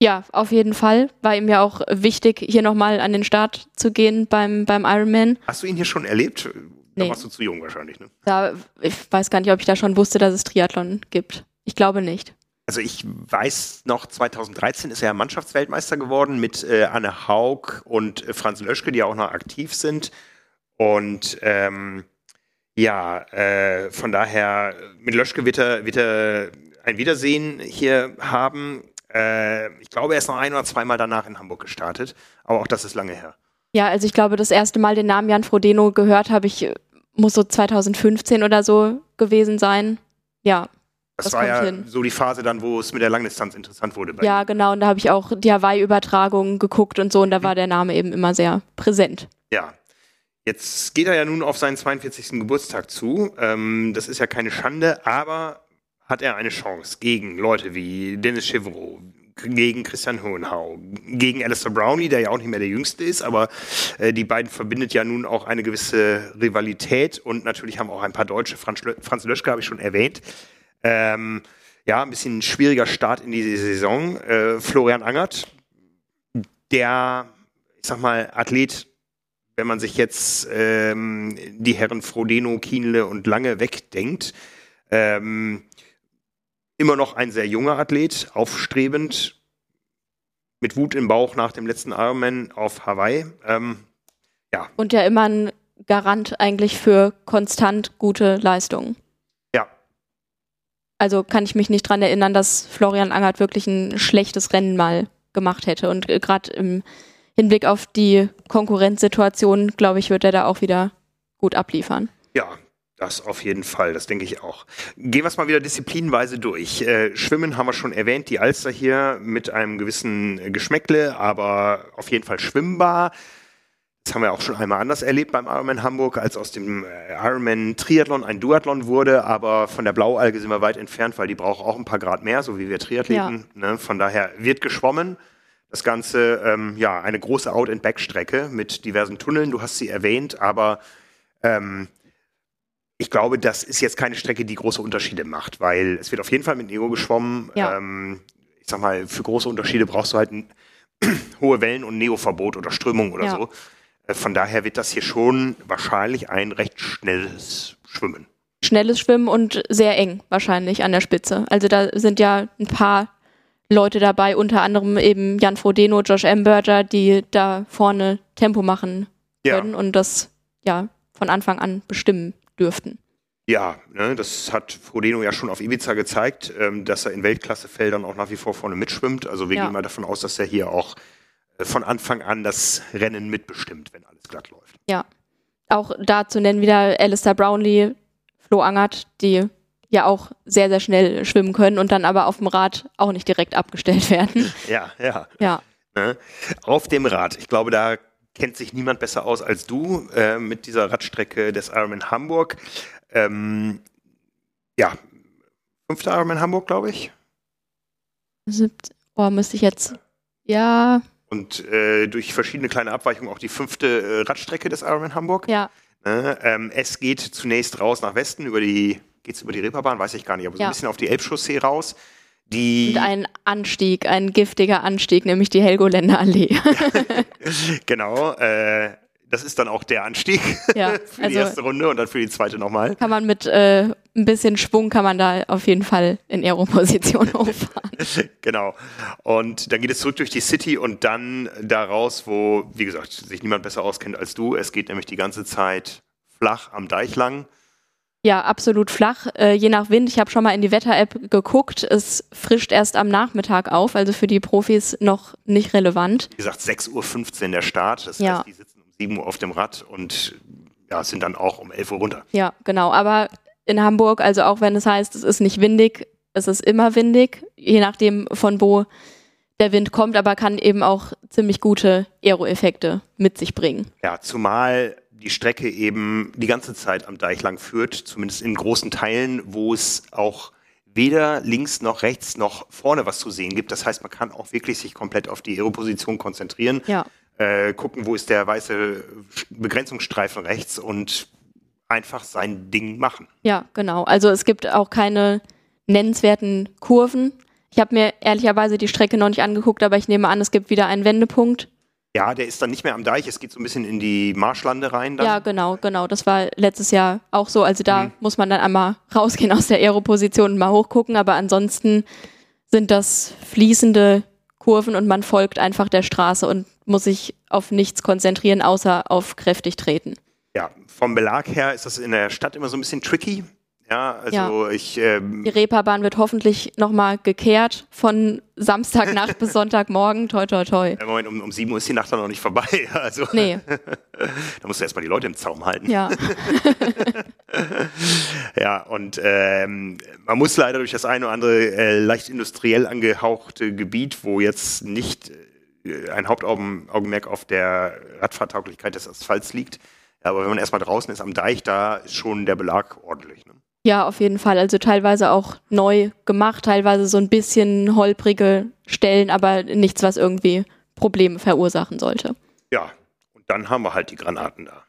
Ja, auf jeden Fall. War ihm ja auch wichtig, hier nochmal an den Start zu gehen beim, beim Ironman. Hast du ihn hier schon erlebt? Da Nee. warst du zu jung wahrscheinlich, ne? Da, ich weiß gar nicht, ob ich da schon wusste, dass es Triathlon gibt. Ich glaube nicht. Also ich weiß noch, 2013 ist er Mannschaftsweltmeister geworden mit äh, Anne Haug und äh, Franz Löschke, die ja auch noch aktiv sind. Und ähm, ja, äh, von daher, mit Löschke wird er, wird er ein Wiedersehen hier haben. Äh, ich glaube, er ist noch ein oder zweimal danach in Hamburg gestartet, aber auch das ist lange her. Ja, also ich glaube, das erste Mal den Namen Jan Frodeno gehört habe ich, äh, muss so 2015 oder so gewesen sein. Ja, Das, Das war ja hin. so die Phase dann, wo es mit der Langdistanz interessant wurde. Ja, ihm. genau. Und da habe ich auch die Hawaii-Übertragung geguckt und so. Und da war der Name eben immer sehr präsent. Ja. Jetzt geht er ja nun auf seinen 42. Geburtstag zu. Ähm, das ist ja keine Schande, aber hat er eine Chance gegen Leute wie Dennis Chevreau, gegen Christian Hohenhau, gegen Alistair Brownlee, der ja auch nicht mehr der Jüngste ist, aber äh, die beiden verbindet ja nun auch eine gewisse Rivalität und natürlich haben auch ein paar Deutsche, Franz, Lö Franz Löschke habe ich schon erwähnt. Ähm, ja, ein bisschen schwieriger Start in die Saison. Äh, Florian Angert, der, ich sag mal, Athlet, wenn man sich jetzt ähm, die Herren Frodeno, Kienle und Lange wegdenkt, ähm, immer noch ein sehr junger Athlet, aufstrebend, mit Wut im Bauch nach dem letzten Ironman auf Hawaii. Ähm, Und ja immer ein Garant eigentlich für konstant gute Leistungen. ja, Also kann ich mich nicht dran erinnern, dass Florian Angert wirklich ein schlechtes Rennen mal gemacht hätte. Und äh, gerade im Hinblick auf die Konkurrenzsituation, glaube ich, wird er da auch wieder gut abliefern. ja, das auf jeden Fall, das denke ich auch. Gehen wir es mal wieder disziplinenweise durch. Äh, Schwimmen haben wir schon erwähnt, die Alster hier mit einem gewissen Geschmäckle, aber auf jeden Fall schwimmbar. Das haben wir auch schon einmal anders erlebt beim Ironman Hamburg, als aus dem äh, Ironman Triathlon ein Duathlon wurde, aber von der Blaualge sind wir weit entfernt, weil die braucht auch ein paar Grad mehr, so wie wir Triathleten. Ne? Von daher wird geschwommen. Das Ganze, ähm, ja, eine große Out-and-Back-Strecke mit diversen Tunneln, du hast sie erwähnt, aber ähm, ich glaube, das ist jetzt keine Strecke, die große Unterschiede macht, weil es wird auf jeden Fall mit Neo geschwommen. Ja. Ähm, ich sag mal, für große Unterschiede brauchst du halt ein <clears throat> hohe Wellen und Neo-Verbot oder Strömung oder Ja. so. Äh, Von daher wird das hier schon wahrscheinlich ein recht schnelles Schwimmen. Schnelles Schwimmen und sehr eng wahrscheinlich an der Spitze. Also da sind ja ein paar Leute dabei, unter anderem eben Jan Frodeno, Josh Amberger, die da vorne Tempo machen Ja, können und das ja von Anfang an bestimmen dürften. ja ne, das hat Frodeno ja schon auf Ibiza gezeigt, ähm, dass er in Weltklassefeldern auch nach wie vor vorne mitschwimmt. Also wir Ja. gehen mal davon aus, dass er hier auch äh, von Anfang an das Rennen mitbestimmt, wenn alles glatt läuft. Auch da zu nennen wieder Alistair Brownlee, Flo Angert, die ja auch sehr, sehr schnell schwimmen können und dann aber auf dem Rad auch nicht direkt abgestellt <laughs> werden. Ja, ja. Ja, Ne? Auf dem Rad. Ich glaube, da kennt sich niemand besser aus als du äh, mit dieser Radstrecke des Ironman Hamburg. Ähm, ja, fünfter Ironman Hamburg, glaube ich. Siebt, oh, müsste ich jetzt, ja, und äh, durch verschiedene kleine Abweichungen auch die fünfte äh, Radstrecke des Ironman Hamburg. Ja. Ne, ähm, es geht zunächst raus nach Westen über die, geht's über die Reeperbahn, weiß ich gar nicht, aber so Ja. ein bisschen auf die Elbchaussee raus. Die, Und ein Anstieg, ein giftiger Anstieg, nämlich die Helgoländer Allee. <laughs> genau, äh, das ist dann auch der Anstieg Ja, <laughs> für die also- erste Runde und dann für die zweite nochmal. kann man mit äh, ein bisschen Schwung kann man da auf jeden Fall in Aero-Position <laughs> hochfahren. Genau. Und dann geht es zurück durch die City und dann da raus, wo, wie gesagt, sich niemand besser auskennt als du. Es geht nämlich die ganze Zeit flach am Deich lang. Ja, absolut flach, äh, je nach Wind. Ich habe schon mal in die Wetter-App geguckt. Es frischt erst am Nachmittag auf, also für die Profis noch nicht relevant. Wie gesagt, 6.15 Uhr der Start. Das Ja. heißt, die sitzen um 7 Uhr auf dem Rad und ja, sind dann auch um 11 Uhr runter. Ja, genau. Aber in Hamburg, also auch wenn es heißt, es ist nicht windig, es ist immer windig, je nachdem von wo der Wind kommt, aber kann eben auch ziemlich gute Aero-Effekte mit sich bringen. Ja, zumal die Strecke eben die ganze Zeit am Deich lang führt, zumindest in großen Teilen, wo es auch weder links noch rechts noch vorne was zu sehen gibt. Das heißt, man kann auch wirklich sich komplett auf die Aeroposition konzentrieren, Ja. äh, gucken, wo ist der weiße Begrenzungsstreifen rechts und einfach sein Ding machen. Ja, genau. Also es gibt auch keine nennenswerten Kurven. Ich habe mir ehrlicherweise die Strecke noch nicht angeguckt, aber ich nehme an, es gibt wieder einen Wendepunkt. Ja, der ist dann nicht mehr am Deich, es geht so ein bisschen in die Marschlande rein. Dann. Ja, genau, genau. Das war letztes Jahr auch so. Also da Mhm. muss man dann einmal rausgehen aus der Aero-Position und mal hochgucken. Aber ansonsten sind das fließende Kurven und man folgt einfach der Straße und muss sich auf nichts konzentrieren, außer auf kräftig treten. Ja, vom Belag her ist das in der Stadt immer so ein bisschen tricky. Ja, also ich, ähm, Die Reeperbahn wird hoffentlich nochmal gekehrt von Samstagnacht bis Sonntagmorgen. Toi, toi, toi. im Moment um, um 7 Uhr ist die Nacht dann noch nicht vorbei. <laughs> Also Nee, <laughs> da musst du erstmal die Leute im Zaum halten. ja. <laughs> Ja, und ähm, man muss leider durch das eine oder andere äh, leicht industriell angehauchte Gebiet, wo jetzt nicht äh, ein Hauptaugenmerk auf der Radfahrtauglichkeit des Asphalts liegt. Aber wenn man erstmal draußen ist am Deich, da ist schon der Belag ordentlich. Ne? Ja, auf jeden Fall. Also teilweise auch neu gemacht, teilweise so ein bisschen holprige Stellen, aber nichts, was irgendwie Probleme verursachen sollte. Ja, und dann haben wir halt die Granaten da.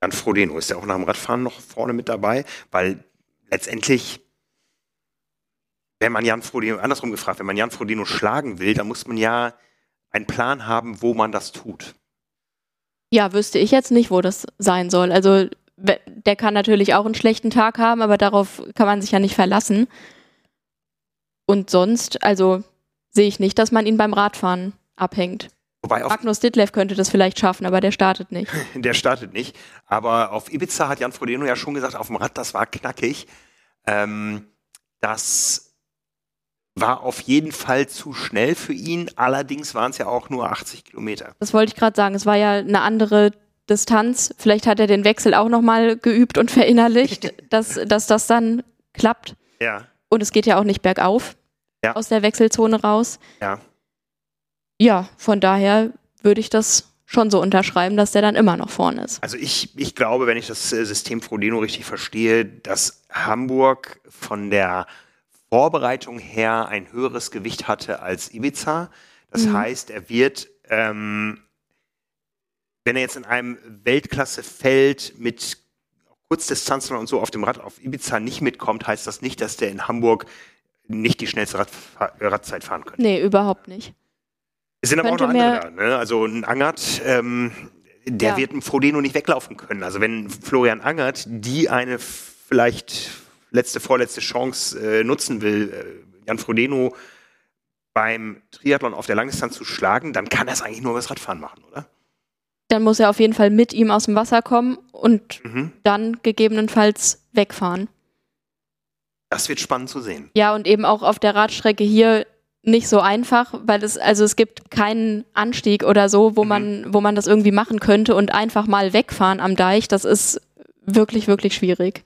Jan Frodeno ist ja auch nach dem Radfahren noch vorne mit dabei, weil letztendlich, wenn man Jan Frodeno, andersrum gefragt, wenn man Jan Frodeno schlagen will, dann muss man ja einen Plan haben, wo man das tut. Ja, wüsste ich jetzt nicht, wo das sein soll. Also der kann natürlich auch einen schlechten Tag haben, aber darauf kann man sich ja nicht verlassen. Und sonst, also sehe ich nicht, dass man ihn beim Radfahren abhängt. Wobei auf, Magnus Ditlev könnte das vielleicht schaffen, aber der startet nicht. <laughs> der startet nicht. Aber auf Ibiza hat Jan Frodeno ja schon gesagt, auf dem Rad, das war knackig. Ähm, das war auf jeden Fall zu schnell für ihn. Allerdings waren es ja auch nur 80 Kilometer. Das wollte ich gerade sagen. Es war ja eine andere Distanz. Vielleicht hat er den Wechsel auch nochmal geübt und verinnerlicht, <laughs> dass, dass das dann klappt. Ja, Und es geht ja auch nicht bergauf Ja. aus der Wechselzone raus. ja. Ja, von daher würde ich das schon so unterschreiben, dass der dann immer noch vorne ist. Also ich, ich glaube, wenn ich das äh, System Frodeno richtig verstehe, dass Hamburg von der Vorbereitung her ein höheres Gewicht hatte als Ibiza. Das Mhm. heißt, er wird, ähm, wenn er jetzt in einem Weltklassefeld mit Kurzdistanzen und so auf dem Rad auf Ibiza nicht mitkommt, heißt das nicht, dass der in Hamburg nicht die schnellste Radfahr Radzeit fahren könnte. Nee, überhaupt nicht. Es sind aber auch noch andere da. Ne? Also ein Angert, ähm, der Ja. wird einem Frodeno nicht weglaufen können. Also wenn Florian Angert die eine vielleicht letzte, vorletzte Chance äh, nutzen will, äh, Jan Frodeno beim Triathlon auf der Langdistanz zu schlagen, dann kann er es eigentlich nur über das Radfahren machen, oder? Dann muss er auf jeden Fall mit ihm aus dem Wasser kommen und Mhm. dann gegebenenfalls wegfahren. Das wird spannend zu sehen. Ja, und eben auch auf der Radstrecke hier nicht so einfach, weil es, also es gibt keinen Anstieg oder so, wo Mhm. man, wo man das irgendwie machen könnte und einfach mal wegfahren am Deich, das ist wirklich, wirklich schwierig.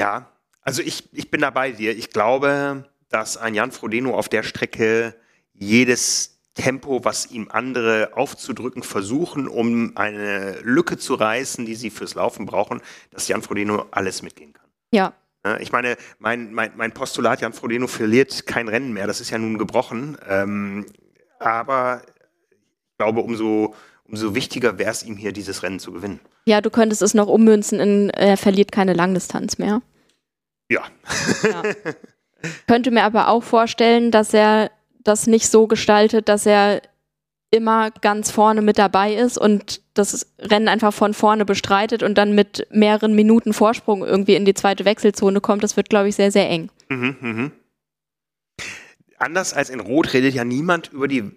Ja, also ich, ich bin da bei dir. Ich glaube, dass ein Jan Frodeno auf der Strecke jedes Tempo, was ihm andere aufzudrücken versuchen, um eine Lücke zu reißen, die sie fürs Laufen brauchen, dass Jan Frodeno alles mitgehen kann. Ja, Ich meine, mein, mein, mein Postulat, Jan Frodeno verliert kein Rennen mehr, das ist ja nun gebrochen. Ähm, aber glaube, umso, umso wichtiger wäre es ihm hier, dieses Rennen zu gewinnen. Ja, du könntest es noch ummünzen in, er verliert keine Langdistanz mehr. Ja. ja. Könnte mir aber auch vorstellen, dass er das nicht so gestaltet, dass er immer ganz vorne mit dabei ist und das Rennen einfach von vorne bestreitet und dann mit mehreren Minuten Vorsprung irgendwie in die zweite Wechselzone kommt. Das wird, glaube ich, sehr, sehr eng. Mhm, mh. Anders als in Rot redet ja niemand über die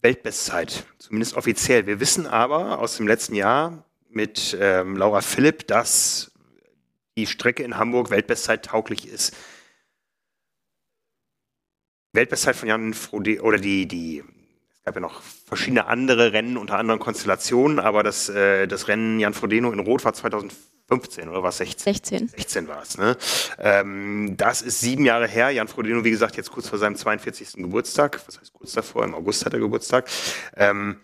Weltbestzeit, zumindest offiziell. Wir wissen aber aus dem letzten Jahr mit ähm, Laura Philipp, dass die Strecke in Hamburg Weltbestzeit tauglich ist. Weltbestzeit von Jan Frode oder die, die, es gab ja noch verschiedene andere Rennen unter anderen Konstellationen, aber das, äh, das Rennen Jan Frodeno in Rot war 2015 oder war es 16? 16. 16 war es, ne? Ähm, das ist sieben Jahre her. Jan Frodeno, wie gesagt, jetzt kurz vor seinem 42. Geburtstag. Was heißt kurz davor? Im August hat er Geburtstag. Ähm,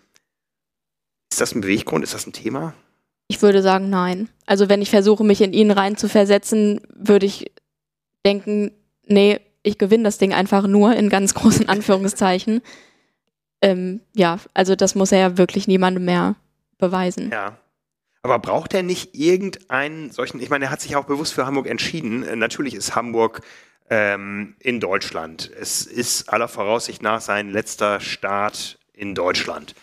ist das ein Beweggrund? Ist das ein Thema? Ich würde sagen, nein. Also wenn ich versuche, mich in ihn rein zu versetzen, würde ich denken, nee, ich gewinne das Ding einfach nur in ganz großen <laughs> Anführungszeichen. ähm, ja, also das muss er ja wirklich niemandem mehr beweisen. Ja. Aber braucht er nicht irgendeinen solchen, ich meine, er hat sich auch bewusst für Hamburg entschieden. Äh, natürlich ist Hamburg ähm, in Deutschland. Es ist aller Voraussicht nach sein letzter Start in Deutschland.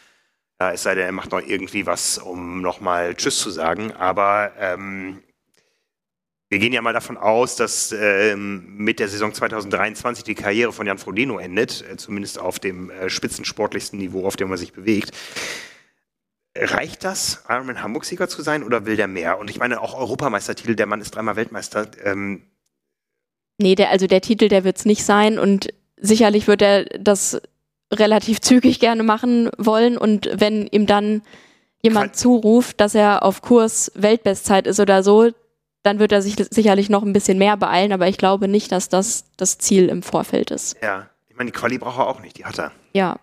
Ja, es sei denn, er macht noch irgendwie was, um nochmal Tschüss zu sagen. Aber ähm, wir gehen ja mal davon aus, dass ähm, mit der Saison 2023 die Karriere von Jan Frodeno endet, äh, zumindest auf dem äh, spitzensportlichsten Niveau, auf dem er sich bewegt. Reicht das, Ironman Hamburg-Sieger zu sein oder will der mehr? Und ich meine, auch Europameistertitel, der Mann ist dreimal Weltmeister. Ähm nee, der, also der Titel, der wird es nicht sein und sicherlich wird er das relativ zügig gerne machen wollen und wenn ihm dann jemand zuruft, dass er auf Kurs Weltbestzeit ist oder so, dann wird er sich sicherlich noch ein bisschen mehr beeilen, aber ich glaube nicht, dass das das Ziel im Vorfeld ist. Ja, ich meine, die Quali braucht er auch nicht, die hat er. Ja.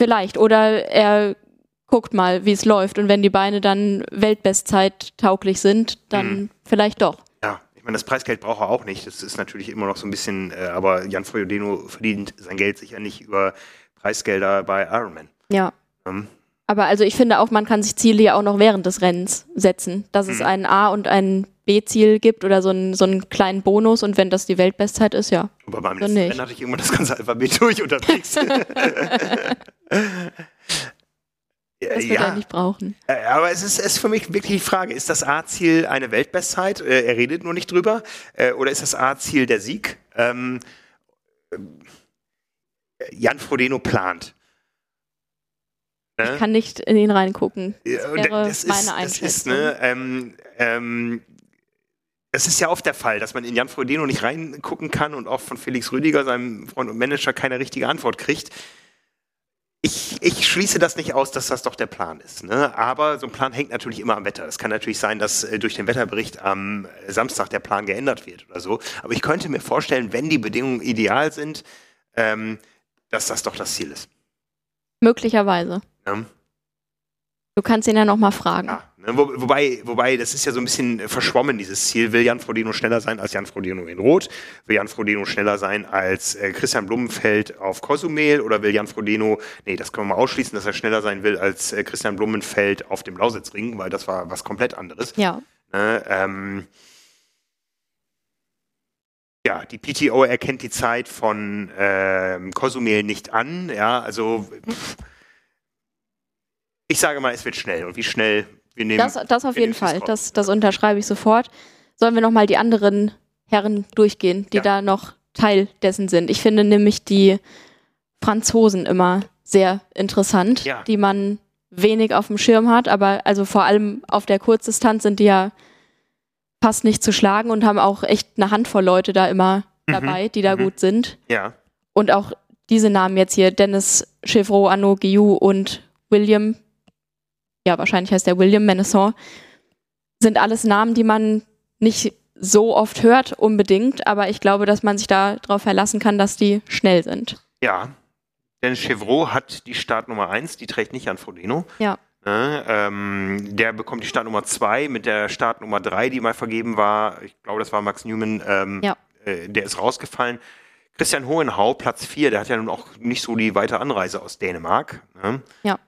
Vielleicht. Oder er guckt mal, wie es läuft und wenn die Beine dann Weltbestzeit tauglich sind, dann mhm. vielleicht doch. Ja, ich meine, das Preisgeld braucht er auch nicht. Das ist natürlich immer noch so ein bisschen, äh, aber Jan Fojodeno verdient sein Geld sicher nicht über Preisgelder bei Ironman. Ja. Ähm, aber also ich finde auch, man kann sich Ziele ja auch noch während des Rennens setzen, dass es mhm. ein A- und ein B-Ziel gibt oder so einen, so einen kleinen Bonus und wenn das die Weltbestzeit ist, ja. Aber beim letzten Rennen hatte ich immer das ganze Alphabet <laughs> durch unterwegs. <laughs> das wird ja. er nicht brauchen. Äh, aber es ist, ist für mich wirklich die Frage, ist das A-Ziel eine Weltbestzeit? Äh, er redet nur nicht drüber. Äh, oder ist das A-Ziel der Sieg? Ähm, Jan Frodeno plant. Ne? Ich kann nicht in ihn reingucken. Das wäre das meine ist, Einschätzung. Das ist, ne, ähm, ähm, das ist ja oft der Fall, dass man in Jan Frodeno nicht reingucken kann und auch von Felix Rüdiger, seinem Freund und Manager, keine richtige Antwort kriegt. Ich, ich, schließe das nicht aus, dass das doch der Plan ist. Ne? Aber so ein Plan hängt natürlich immer am Wetter. Es kann natürlich sein, dass äh, durch den Wetterbericht am Samstag der Plan geändert wird oder so. Aber ich könnte mir vorstellen, wenn die Bedingungen ideal sind, ähm, dass das doch das Ziel ist. Möglicherweise. Ja. Du kannst ihn ja nochmal fragen. Ja, ne, wo, wobei, wobei, das ist ja so ein bisschen verschwommen, dieses Ziel. Will Jan Frodeno schneller sein als Jan Frodeno in Rot? Will Jan Frodeno schneller sein als äh, Christian Blumenfeld auf Cozumel? Oder will Jan Frodeno, nee, das können wir mal ausschließen, dass er schneller sein will als äh, Christian Blumenfeld auf dem Lausitzring, weil das war was komplett anderes. Ja. Ne, ähm, ja, die PTO erkennt die Zeit von ähm, Cozumel nicht an. Ja, also pff, ich sage mal, es wird schnell. Und wie schnell wir nehmen. Das, das auf jeden Fall. Das, das unterschreibe ich sofort. Sollen wir nochmal die anderen Herren durchgehen, die ja. da noch Teil dessen sind? Ich finde nämlich die Franzosen immer sehr interessant, ja. die man wenig auf dem Schirm hat, aber also vor allem auf der Kurzdistanz sind die ja fast nicht zu schlagen und haben auch echt eine Handvoll Leute da immer mhm. dabei, die da mhm. gut sind. Ja. Und auch diese Namen jetzt hier, Dennis Chevreau, Arnaud Guillou und William ja, wahrscheinlich heißt der William Menesson, sind alles Namen, die man nicht so oft hört unbedingt, aber ich glaube, dass man sich darauf verlassen kann, dass die schnell sind. Ja, denn Chevreau hat die Startnummer 1, die trägt nicht an Frodeno. Ja. Ne, ähm, der bekommt die Startnummer 2 mit der Startnummer 3, die mal vergeben war. Ich glaube, das war Max Newman. Ähm, ja. Äh, der ist rausgefallen. Christian Hohenhau, Platz 4, der hat ja nun auch nicht so die weite Anreise aus Dänemark. Ne? Ja.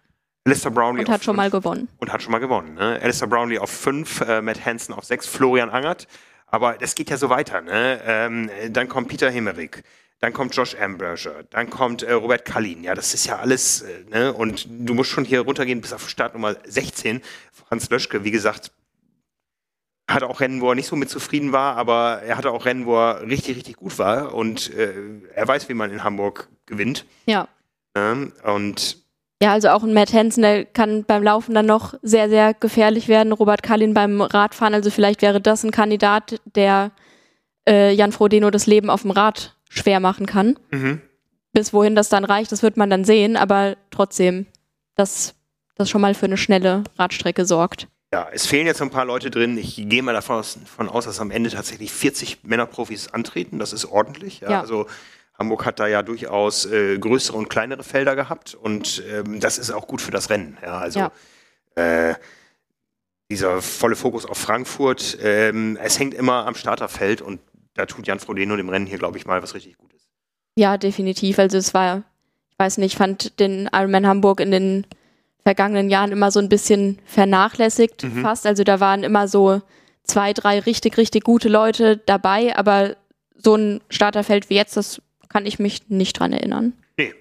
Alistair Brownlee und hat schon mal gewonnen. Und hat schon mal gewonnen. Ne? Alistair Brownlee auf 5, äh, Matt Hansen auf 6, Florian Angert. Aber das geht ja so weiter. Ne? Ähm, dann kommt Peter Hemmerich. Dann kommt Josh Ambrosier, dann kommt äh, Robert Kallin. Ja, das ist ja alles, äh, ne? Und du musst schon hier runtergehen bis auf Startnummer 16. Franz Löschke, wie gesagt, hatte auch Rennen, wo er nicht so mit zufrieden war, aber er hatte auch Rennen, wo er richtig, richtig gut war und äh, er weiß, wie man in Hamburg gewinnt. Ja. Ähm, und ja, also auch ein Matt Hansen, der kann beim Laufen dann noch sehr, sehr gefährlich werden. Robert Kallin beim Radfahren, also vielleicht wäre das ein Kandidat, der äh, Jan Frodeno das Leben auf dem Rad schwer machen kann. Mhm. Bis wohin das dann reicht, das wird man dann sehen, aber trotzdem, dass das schon mal für eine schnelle Radstrecke sorgt. Ja, es fehlen jetzt ein paar Leute drin. Ich gehe mal davon aus, davon aus, dass am Ende tatsächlich 40 Männerprofis antreten. Das ist ordentlich. Ja. Ja. Also Hamburg hat da ja durchaus äh, größere und kleinere Felder gehabt und ähm, das ist auch gut für das Rennen. Ja, also ja. Äh, dieser volle Fokus auf Frankfurt. Ähm, es hängt immer am Starterfeld und da tut Jan Frodeno dem Rennen hier, glaube ich, mal was richtig Gutes. Ja, definitiv. Also es war, ich weiß nicht, ich fand den Ironman Hamburg in den vergangenen Jahren immer so ein bisschen vernachlässigt mhm. fast. Also da waren immer so zwei, drei richtig, richtig gute Leute dabei, aber so ein Starterfeld wie jetzt, das kann ich mich nicht dran erinnern. Nee,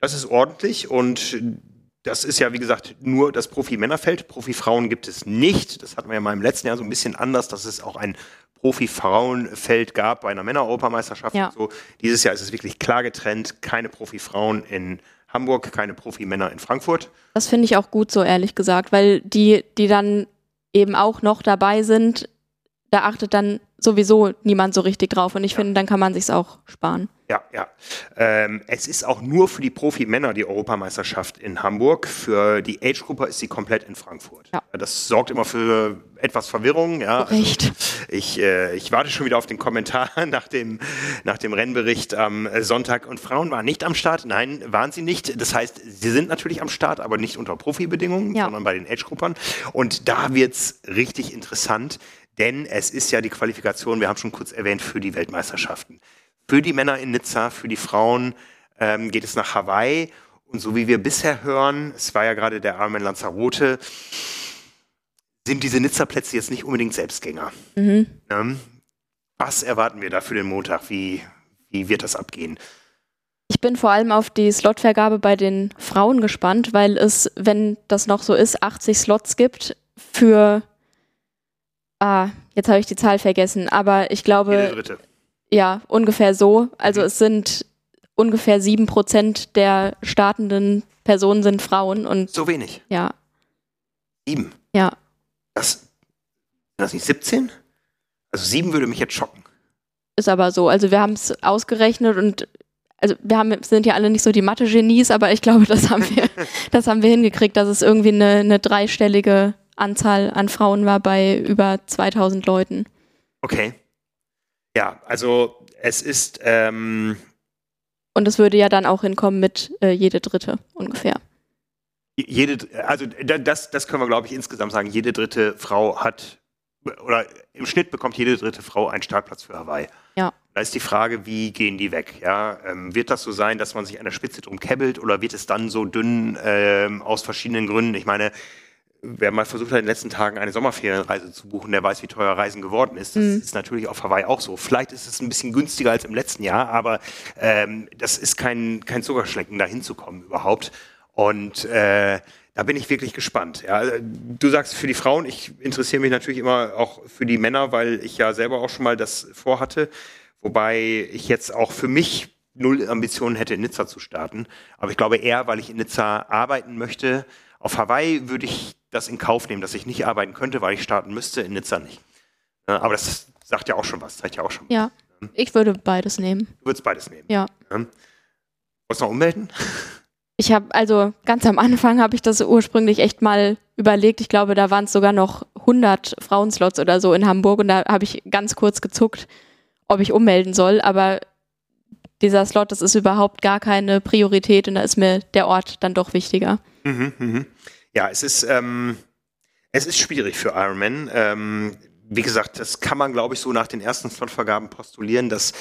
das ist ordentlich und das ist ja, wie gesagt, nur das Profi-Männerfeld. Profi-Frauen gibt es nicht. Das hatten wir ja mal im letzten Jahr so ein bisschen anders, dass es auch ein Profi-Frauenfeld gab bei einer Männer-Europameisterschaft. Ja. So. Dieses Jahr ist es wirklich klar getrennt. Keine Profi-Frauen in Hamburg, keine Profi-Männer in Frankfurt. Das finde ich auch gut so, ehrlich gesagt, weil die, die dann eben auch noch dabei sind, da achtet dann sowieso niemand so richtig drauf. Und ich ja. finde, dann kann man sich auch sparen. Ja, ja. Ähm, es ist auch nur für die Profi-Männer die Europameisterschaft in Hamburg. Für die Age-Gruppe ist sie komplett in Frankfurt. Ja. Das sorgt immer für etwas Verwirrung. Ja. Recht. Also ich, äh, ich warte schon wieder auf den Kommentar <laughs> nach dem, nach dem Rennbericht am Sonntag. Und Frauen waren nicht am Start. Nein, waren sie nicht. Das heißt, sie sind natürlich am Start, aber nicht unter Profibedingungen, ja. sondern bei den Age-Gruppern. Und da wird es richtig interessant, denn es ist ja die Qualifikation, wir haben schon kurz erwähnt, für die Weltmeisterschaften. Für die Männer in Nizza, für die Frauen ähm, geht es nach Hawaii. Und so wie wir bisher hören, es war ja gerade der Armen Lanzarote, sind diese Nizza-Plätze jetzt nicht unbedingt Selbstgänger. Mhm. Ähm, was erwarten wir da für den Montag? Wie, wie wird das abgehen? Ich bin vor allem auf die Slotvergabe bei den Frauen gespannt, weil es, wenn das noch so ist, 80 Slots gibt für. Ah, jetzt habe ich die Zahl vergessen, aber ich glaube. Dritte. Ja, ungefähr so. Also mhm. es sind ungefähr sieben Prozent der startenden Personen sind Frauen und so wenig. Ja. Sieben. Ja. Das sind das nicht 17? Also sieben würde mich jetzt schocken. Ist aber so. Also wir haben es ausgerechnet und also wir haben, sind ja alle nicht so die Mathe-Genies, aber ich glaube, das haben wir, <laughs> das haben wir hingekriegt, dass es irgendwie eine, eine dreistellige Anzahl an Frauen war bei über 2000 Leuten. Okay. Ja, also es ist. Ähm und es würde ja dann auch hinkommen mit äh, jede dritte ungefähr. Jede, also das, das können wir, glaube ich, insgesamt sagen. Jede dritte Frau hat, oder im Schnitt bekommt jede dritte Frau einen Startplatz für Hawaii. Ja. Da ist die Frage, wie gehen die weg? Ja, ähm, wird das so sein, dass man sich an der Spitze drum kebbelt oder wird es dann so dünn ähm, aus verschiedenen Gründen? Ich meine, wer mal versucht hat, in den letzten Tagen eine Sommerferienreise zu buchen, der weiß, wie teuer Reisen geworden ist. Das mhm. ist natürlich auf Hawaii auch so. Vielleicht ist es ein bisschen günstiger als im letzten Jahr, aber ähm, das ist kein, kein Zuckerschlecken, da hinzukommen überhaupt. Und äh, da bin ich wirklich gespannt. Ja, du sagst für die Frauen, ich interessiere mich natürlich immer auch für die Männer, weil ich ja selber auch schon mal das vorhatte. Wobei ich jetzt auch für mich null Ambitionen hätte, in Nizza zu starten. Aber ich glaube eher, weil ich in Nizza arbeiten möchte. Auf Hawaii würde ich das in Kauf nehmen, dass ich nicht arbeiten könnte, weil ich starten müsste, in Nizza nicht. Aber das sagt ja auch schon was, zeigt ja auch schon Ja, was. ich würde beides nehmen. Du würdest beides nehmen? Ja. ja. Wolltest du noch ummelden? <laughs> Ich habe, also ganz am Anfang habe ich das ursprünglich echt mal überlegt. Ich glaube, da waren es sogar noch 100 Frauenslots oder so in Hamburg und da habe ich ganz kurz gezuckt, ob ich ummelden soll. Aber dieser Slot, das ist überhaupt gar keine Priorität und da ist mir der Ort dann doch wichtiger. Mhm, mhm. Ja, es ist, ähm, es ist schwierig für Ironman. Ähm, wie gesagt, das kann man, glaube ich, so nach den ersten Slotvergaben postulieren, dass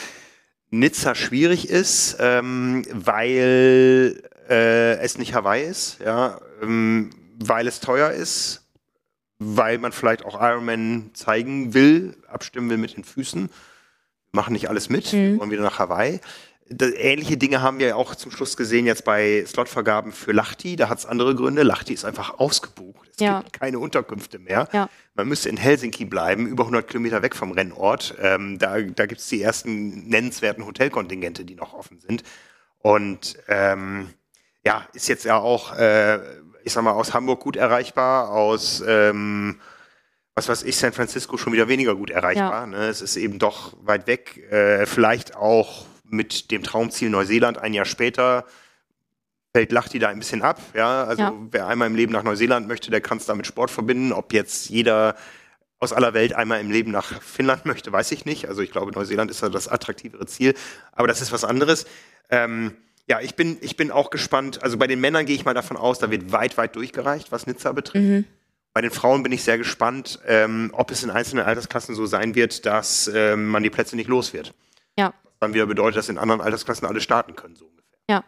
Nizza schwierig ist, ähm, weil äh, es nicht Hawaii ist, ja, ähm, weil es teuer ist, weil man vielleicht auch Ironman zeigen will, abstimmen will mit den Füßen. Machen nicht alles mit, mhm. wollen wieder nach Hawaii ähnliche Dinge haben wir ja auch zum Schluss gesehen jetzt bei Slotvergaben für Lachti. Da hat es andere Gründe. Lachti ist einfach ausgebucht. Es ja. gibt keine Unterkünfte mehr. Ja. Man müsste in Helsinki bleiben, über 100 Kilometer weg vom Rennort. Ähm, da da gibt es die ersten nennenswerten Hotelkontingente, die noch offen sind. Und ähm, ja, ist jetzt ja auch, äh, ich sag mal, aus Hamburg gut erreichbar, aus ähm, was weiß ich, San Francisco schon wieder weniger gut erreichbar. Ja. Ne? Es ist eben doch weit weg. Äh, vielleicht auch mit dem Traumziel Neuseeland ein Jahr später fällt Lachti da ein bisschen ab. Ja, also ja. wer einmal im Leben nach Neuseeland möchte, der kann es da mit Sport verbinden. Ob jetzt jeder aus aller Welt einmal im Leben nach Finnland möchte, weiß ich nicht. Also ich glaube, Neuseeland ist ja das attraktivere Ziel. Aber das ist was anderes. Ähm, ja, ich bin, ich bin auch gespannt. Also bei den Männern gehe ich mal davon aus, da wird weit, weit durchgereicht, was Nizza betrifft. Mhm. Bei den Frauen bin ich sehr gespannt, ähm, ob es in einzelnen Altersklassen so sein wird, dass ähm, man die Plätze nicht los wird. Ja dann wieder bedeutet, dass in anderen Altersklassen alle starten können, so ungefähr. Ja.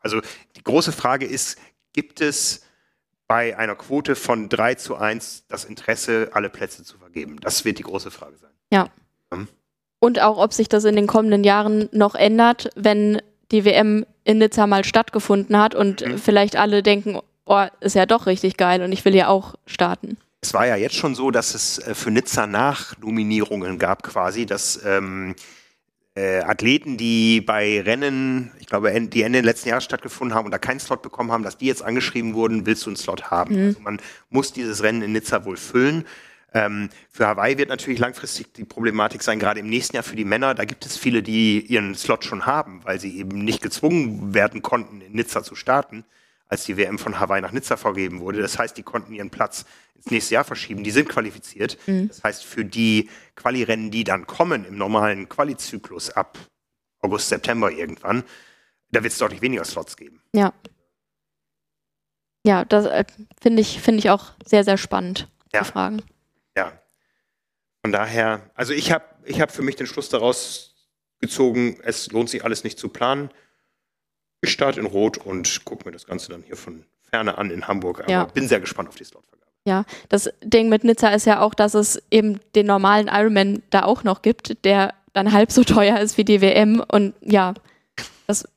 Also die große Frage ist, gibt es bei einer Quote von 3 zu 1 das Interesse, alle Plätze zu vergeben? Das wird die große Frage sein. Ja. Hm? Und auch, ob sich das in den kommenden Jahren noch ändert, wenn die WM in Nizza mal stattgefunden hat und mhm. vielleicht alle denken, oh, ist ja doch richtig geil und ich will ja auch starten. Es war ja jetzt schon so, dass es äh, für Nizza Nachnominierungen gab quasi, dass ähm, äh, Athleten, die bei Rennen, ich glaube, die Ende letzten Jahres stattgefunden haben und da keinen Slot bekommen haben, dass die jetzt angeschrieben wurden, willst du einen Slot haben? Mhm. Also man muss dieses Rennen in Nizza wohl füllen. Ähm, für Hawaii wird natürlich langfristig die Problematik sein, gerade im nächsten Jahr für die Männer. Da gibt es viele, die ihren Slot schon haben, weil sie eben nicht gezwungen werden konnten, in Nizza zu starten, als die WM von Hawaii nach Nizza vergeben wurde. Das heißt, die konnten ihren Platz ins nächste Jahr verschieben. Die sind qualifiziert. Mhm. Das heißt, für die Quali-Rennen, die dann kommen im normalen Quali-Zyklus ab August, September irgendwann, da wird es deutlich weniger Slots geben. Ja. Ja, das äh, finde ich, find ich auch sehr, sehr spannend, ja. die Fragen. Ja. Von daher, also ich habe ich hab für mich den Schluss daraus gezogen, es lohnt sich alles nicht zu planen. Ich starte in Rot und gucke mir das Ganze dann hier von ferne an in Hamburg. Aber ja. bin sehr gespannt auf die Slotvergabe. Ja, das Ding mit Nizza ist ja auch, dass es eben den normalen Ironman da auch noch gibt, der dann halb so teuer ist wie die WM. Und ja, das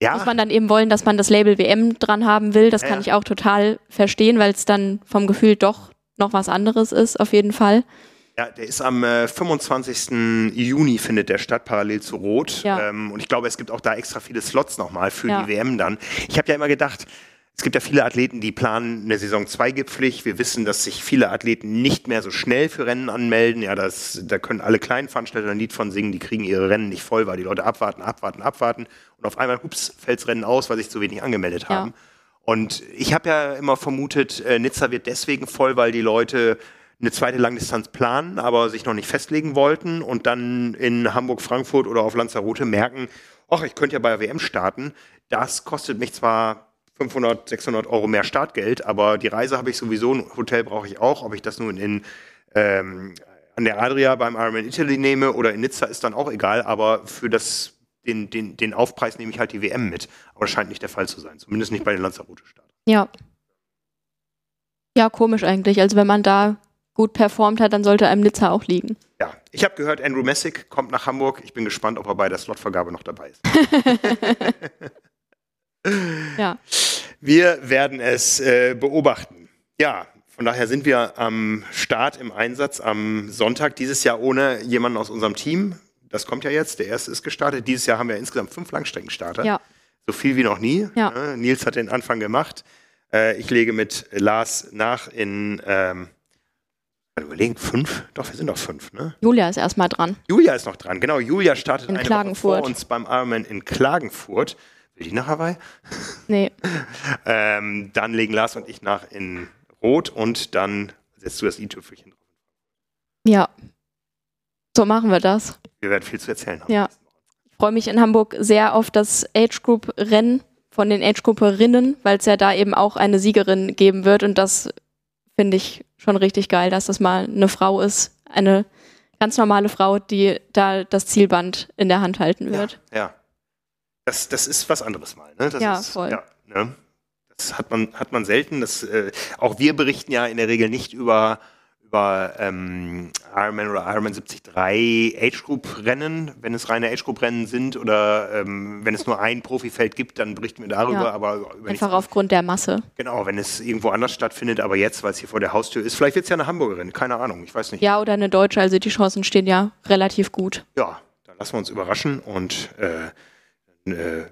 ja. muss man dann eben wollen, dass man das Label WM dran haben will. Das ja, kann ich auch total verstehen, weil es dann vom Gefühl doch noch was anderes ist, auf jeden Fall. Ja, der ist am äh, 25. Juni findet der statt, parallel zu Rot. Ja. Ähm, und ich glaube, es gibt auch da extra viele Slots nochmal für die WM dann. Ich habe ja immer gedacht, es gibt ja viele Athleten, die planen eine Saison 2 gipflich. Wir wissen, dass sich viele Athleten nicht mehr so schnell für Rennen anmelden. Ja, das, da können alle kleinen Veranstalter ein Lied von singen, die kriegen ihre Rennen nicht voll, weil die Leute abwarten, abwarten, abwarten. Und auf einmal, ups, fällt's Rennen aus, weil sich zu wenig angemeldet haben. Ja. Und ich habe ja immer vermutet, äh, Nizza wird deswegen voll, weil die Leute eine zweite Langdistanz planen, aber sich noch nicht festlegen wollten und dann in Hamburg, Frankfurt oder auf Lanzarote merken, ach, ich könnte ja bei der WM starten. Das kostet mich zwar 500, 600 Euro mehr Startgeld, aber die Reise habe ich sowieso, ein Hotel brauche ich auch, ob ich das nun in ähm, an der Adria beim Ironman Italy nehme oder in Nizza ist dann auch egal, aber für das, den, den, den Aufpreis nehme ich halt die WM mit. Aber das scheint nicht der Fall zu sein, zumindest nicht bei den Lanzarote-Startern. Ja. Ja, komisch eigentlich. Also wenn man da gut performt hat, dann sollte einem Nizza auch liegen. Ja, ich habe gehört, Andrew Messick kommt nach Hamburg. Ich bin gespannt, ob er bei der Slotvergabe noch dabei ist. <laughs> ja. Wir werden es äh, beobachten. Ja, von daher sind wir am Start im Einsatz am Sonntag. Dieses Jahr ohne jemanden aus unserem Team. Das kommt ja jetzt. Der erste ist gestartet. Dieses Jahr haben wir insgesamt fünf Langstreckenstarter. Ja. So viel wie noch nie. Ja. Ne? Nils hat den Anfang gemacht. Äh, ich lege mit Lars nach in. Ähm, überlegen, fünf? Doch, wir sind doch fünf, ne? Julia ist erstmal dran. Julia ist noch dran, genau. Julia startet in eine Klagenfurt. Woche vor uns beim Ironman in Klagenfurt. Will die nach Hawaii? <laughs> Nee. <laughs> ähm, dann legen Lars und ich nach in Rot und dann setzt du das i-Tüpfelchen drauf. Ja. So machen wir das. Wir werden viel zu erzählen haben. Ja. Ich freue mich in Hamburg sehr auf das Age Group Rennen von den Age Grouperinnen, weil es ja da eben auch eine Siegerin geben wird und das finde ich schon richtig geil, dass das mal eine Frau ist, eine ganz normale Frau, die da das Zielband in der Hand halten wird. Ja, ja. Das, das ist was anderes mal. Ne? Das Ja, ist, voll. Ja, ne? Das hat man, hat man selten. Das, äh, auch wir berichten ja in der Regel nicht über, über ähm, Ironman oder Ironman 73 Age Group Rennen, wenn es reine Age Group Rennen sind oder ähm, wenn es nur ein Profifeld gibt, dann berichten wir darüber, Ja. aber Einfach aufgrund der Masse. Genau, wenn es irgendwo anders stattfindet, aber jetzt, weil es hier vor der Haustür ist, vielleicht wird es ja eine Hamburgerin, keine Ahnung, ich weiß nicht. Ja, oder eine Deutsche, also die Chancen stehen ja relativ gut. Ja, dann lassen wir uns überraschen und äh, dann, äh,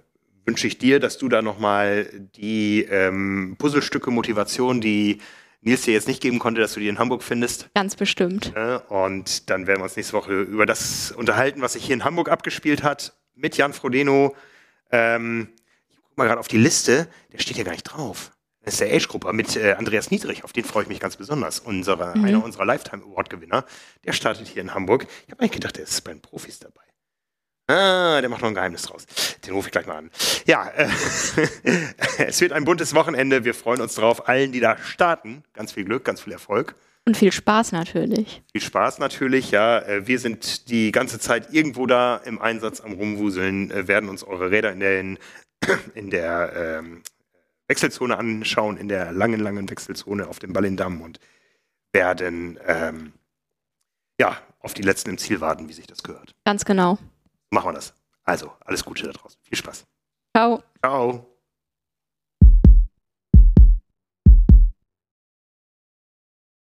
wünsche ich dir, dass du da nochmal die ähm, Puzzlestücke Motivation, die Nils dir jetzt nicht geben konnte, dass du die in Hamburg findest. Ganz bestimmt. Und dann werden wir uns nächste Woche über das unterhalten, was sich hier in Hamburg abgespielt hat, mit Jan Frodeno. Ähm, ich gucke mal gerade auf die Liste, der steht ja gar nicht drauf. Das ist der Age-Gruppe mit äh, Andreas Niedrig, auf den freue ich mich ganz besonders. Unserer, Mhm. Einer unserer Lifetime Award-Gewinner. Der startet hier in Hamburg. Ich habe eigentlich gedacht, der ist bei den Profis dabei. Ah, der macht noch ein Geheimnis draus. Den rufe ich gleich mal an. Ja, äh, <laughs> es wird ein buntes Wochenende. Wir freuen uns drauf. Allen, die da starten, ganz viel Glück, ganz viel Erfolg. Und viel Spaß natürlich. Viel Spaß natürlich, ja. Äh, Wir sind die ganze Zeit irgendwo da im Einsatz am Rumwuseln, äh, werden uns eure Räder in der, in, <clears throat> in der ähm, Wechselzone anschauen, in der langen, langen Wechselzone auf dem Ballindamm und werden ähm, ja, auf die Letzten im Ziel warten, wie sich das gehört. Ganz genau. Machen wir das. Also, alles Gute da draußen. Viel Spaß. Ciao. Ciao.